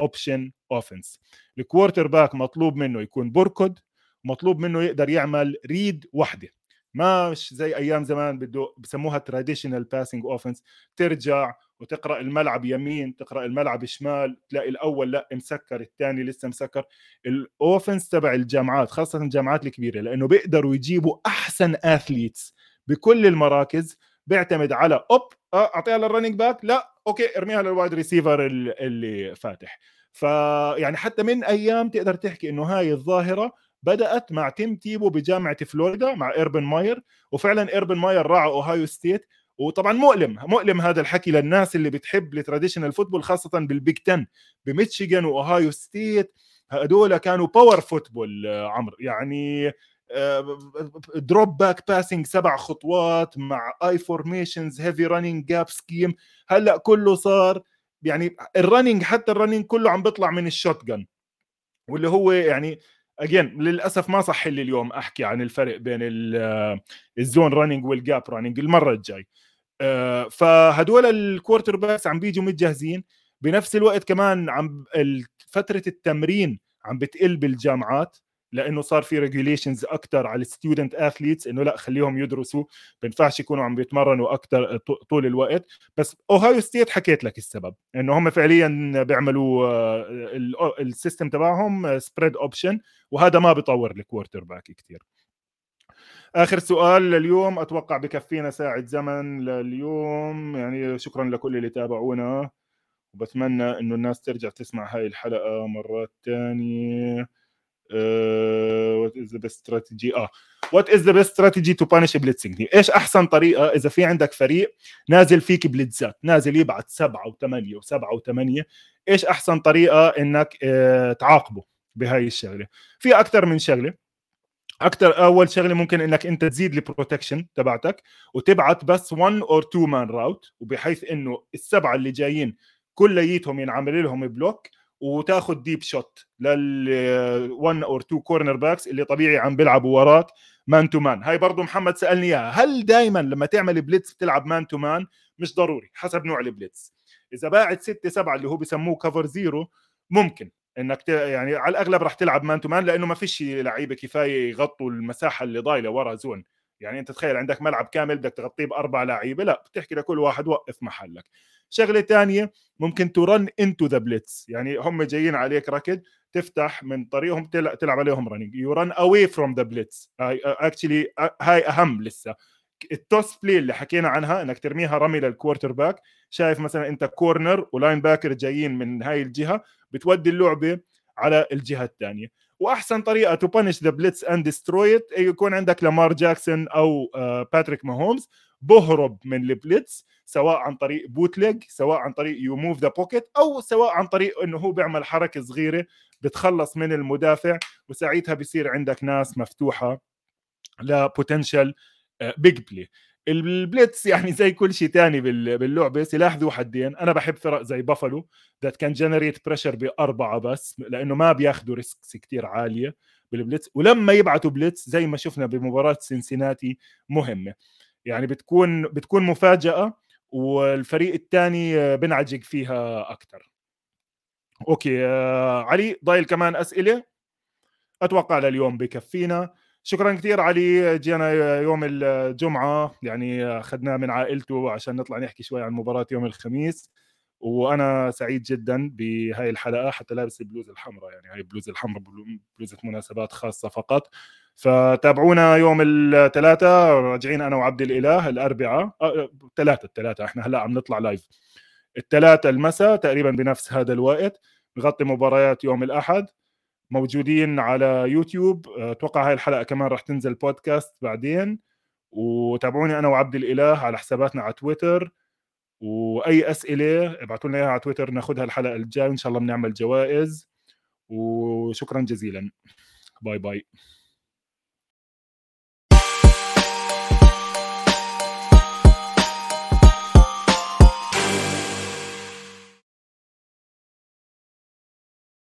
option offense ال quarterback مطلوب منه يكون بركض مطلوب منه يقدر يعمل read وحدة. مش زي أيام زمان بده بسموها traditional passing offense ترجع وتقرأ الملعب يمين تقرأ الملعب شمال تلاقي الأول لا مسكر الثاني لسه مسكر. ال offense تبع الجامعات خاصة الجامعات الكبيرة لأنه بيقدروا يجيبوا أحسن athletes بكل المراكز بيعتمد على أوب آه، أعطيها لل running back لا okay ارميها لل wide receiver اللي فاتح. فيعني حتى من أيام تقدر تحكي إنه هاي الظاهرة بدأت مع تيم تيبو بجامعة فلوريدا مع إيربن ماير وفعلا إيربن ماير راح على أوهايو ستيت. وطبعا مؤلم مؤلم هذا الحكي للناس اللي بتحب ال traditional football خاصة بال Big 10 بميتشيغان وأوهايو ستيت. هدول كانوا power football عمرو. يعني drop back passing سبع خطوات مع I formations heavy running gap scheme هلأ كله صار يعني ال running حتى ال running كله عم بيطلع من ال shotgun واللي هو يعني again للأسف ما صح لي اليوم أحكي عن الفرق بين ال zone running وال gap running المرة الجاي. آه، فهدول ال quarterbacks عم بيجوا متجهزين. بنفس الوقت كمان عم فترة التمرين عم بتقل بالجامعات. لأنه صار في regulations أكثر على ال student athletes إنه لا خليهم يدرسوا. بينفعش يكونوا عم بيتمرنوا أكثر طول الوقت. بس اوهايو ستيت حكيت لك السبب إنه هم فعليا بيعملوا آه، ال system تبعهم spread option وهذا ما بيطور ال quarterback كثير آخر سؤال لليوم أتوقع بكفينا ساعة زمن لليوم. يعني شكرا لكل اللي تابعونا وبتمنى إنه الناس ترجع تسمع هاي الحلقة مرات ثانية what is the best strategy آه. what is the best strategy to punish blitzing إيش أحسن طريقة إذا في عندك فريق نازل فيك بليتزات نازل يبعث سبعة وثمانية وسبعة وثمانية إيش أحسن طريقة إنك آه تعاقبه بهاي الشغلة؟ في أكثر من شغلة. أكثر أول شغلة ممكن إنك أنت تزيد ال protection تبعتك وتبعت بس 1 or 2 man route وبحيث إنه السبعة اللي جايين كليتهم ينعمل لهم block وتاخذ deep shot لل 1 or 2 cornerbacks اللي طبيعي عم بيلعبوا وراك man to man هاي برضه محمد سألني إياها. هل دائما لما تعمل blitz بتلعب man to man مش ضروري حسب نوع ال blitz إذا باعت 6 7 اللي هو بسموه cover zero ممكن إنك ت... يعني على الأغلب راح تلعب man to man لأنه ما فيش لعيبة كفاية يغطوا المساحة اللي ضايلة ورا zone يعني أنت تخيل عندك ملعب كامل بدك تغطيه بأربع لعيبة لا بتحكي لكل واحد وقف محلك. شغلة ثانية ممكن turn into the blitz يعني هم جايين عليك ركض تفتح من طريقهم تلعب عليهم running you run away from the blitz actually هاي أهم لسه. ال toss play اللي حكينا عنها إنك ترميها رمي لل quarterback شايف مثلا أنت corner و linebacker جايين من هاي الجهة بتودي اللعبة على الجهة الثانية وأحسن طريقة to punish the blitz and destroy يكون عندك لامار جاكسون أو باتريك ماهومز بهرب من ال blitz سواء عن طريق bootleg سواء عن طريق you move the pocket أو سواء عن طريق إنه هو بيعمل حركة صغيرة بتخلص من المدافع وساعتها بصير عندك ناس مفتوحة ل potential big play ال blitz يعني زي كل شيء ثاني باللعبة سلاح ذو حدين. أنا بحب فرق زي بافلو that can generate pressure بأربعة بس لأنه ما بياخذوا risks كثير عالية بال blitz ولما يبعثوا blitz زي ما شفنا بمباراة سنسيناتي مهمة. يعني بتكون بتكون مفاجأة والفريق الثاني بنعجق فيها أكثر okay آه علي ضايل كمان أسئلة؟ أتوقع لليوم بكفينا. شكرا كثير علي جينا يوم الجمعة يعني أخذناه من عائلته عشان نطلع نحكي شوي عن مباراة يوم الخميس. وأنا سعيد جدا بهاي الحلقة حتى لابس البلوزة الحمراء يعني هاي البلوزة الحمراء بلوزة مناسبات خاصة فقط. فتابعونا يوم الثلاثاء راجعين أنا وعبد الإله الأربعاء. الثلاثاء الثلاثاء إحنا هلا عم نطلع live الثلاثاء المساء تقريبا بنفس هذا الوقت نغطي مباريات يوم الأحد موجودين على يوتيوب. أتوقع هاي الحلقة كمان راح تنزل بودكاست بعدين. وتابعوني أنا وعبد الإله على حساباتنا على تويتر. وأي أسئلة ابعثوا لنا إياها على تويتر ناخذها الحلقة الجاية. إن شاء الله بنعمل جوائز. وشكرا جزيلا. bye bye.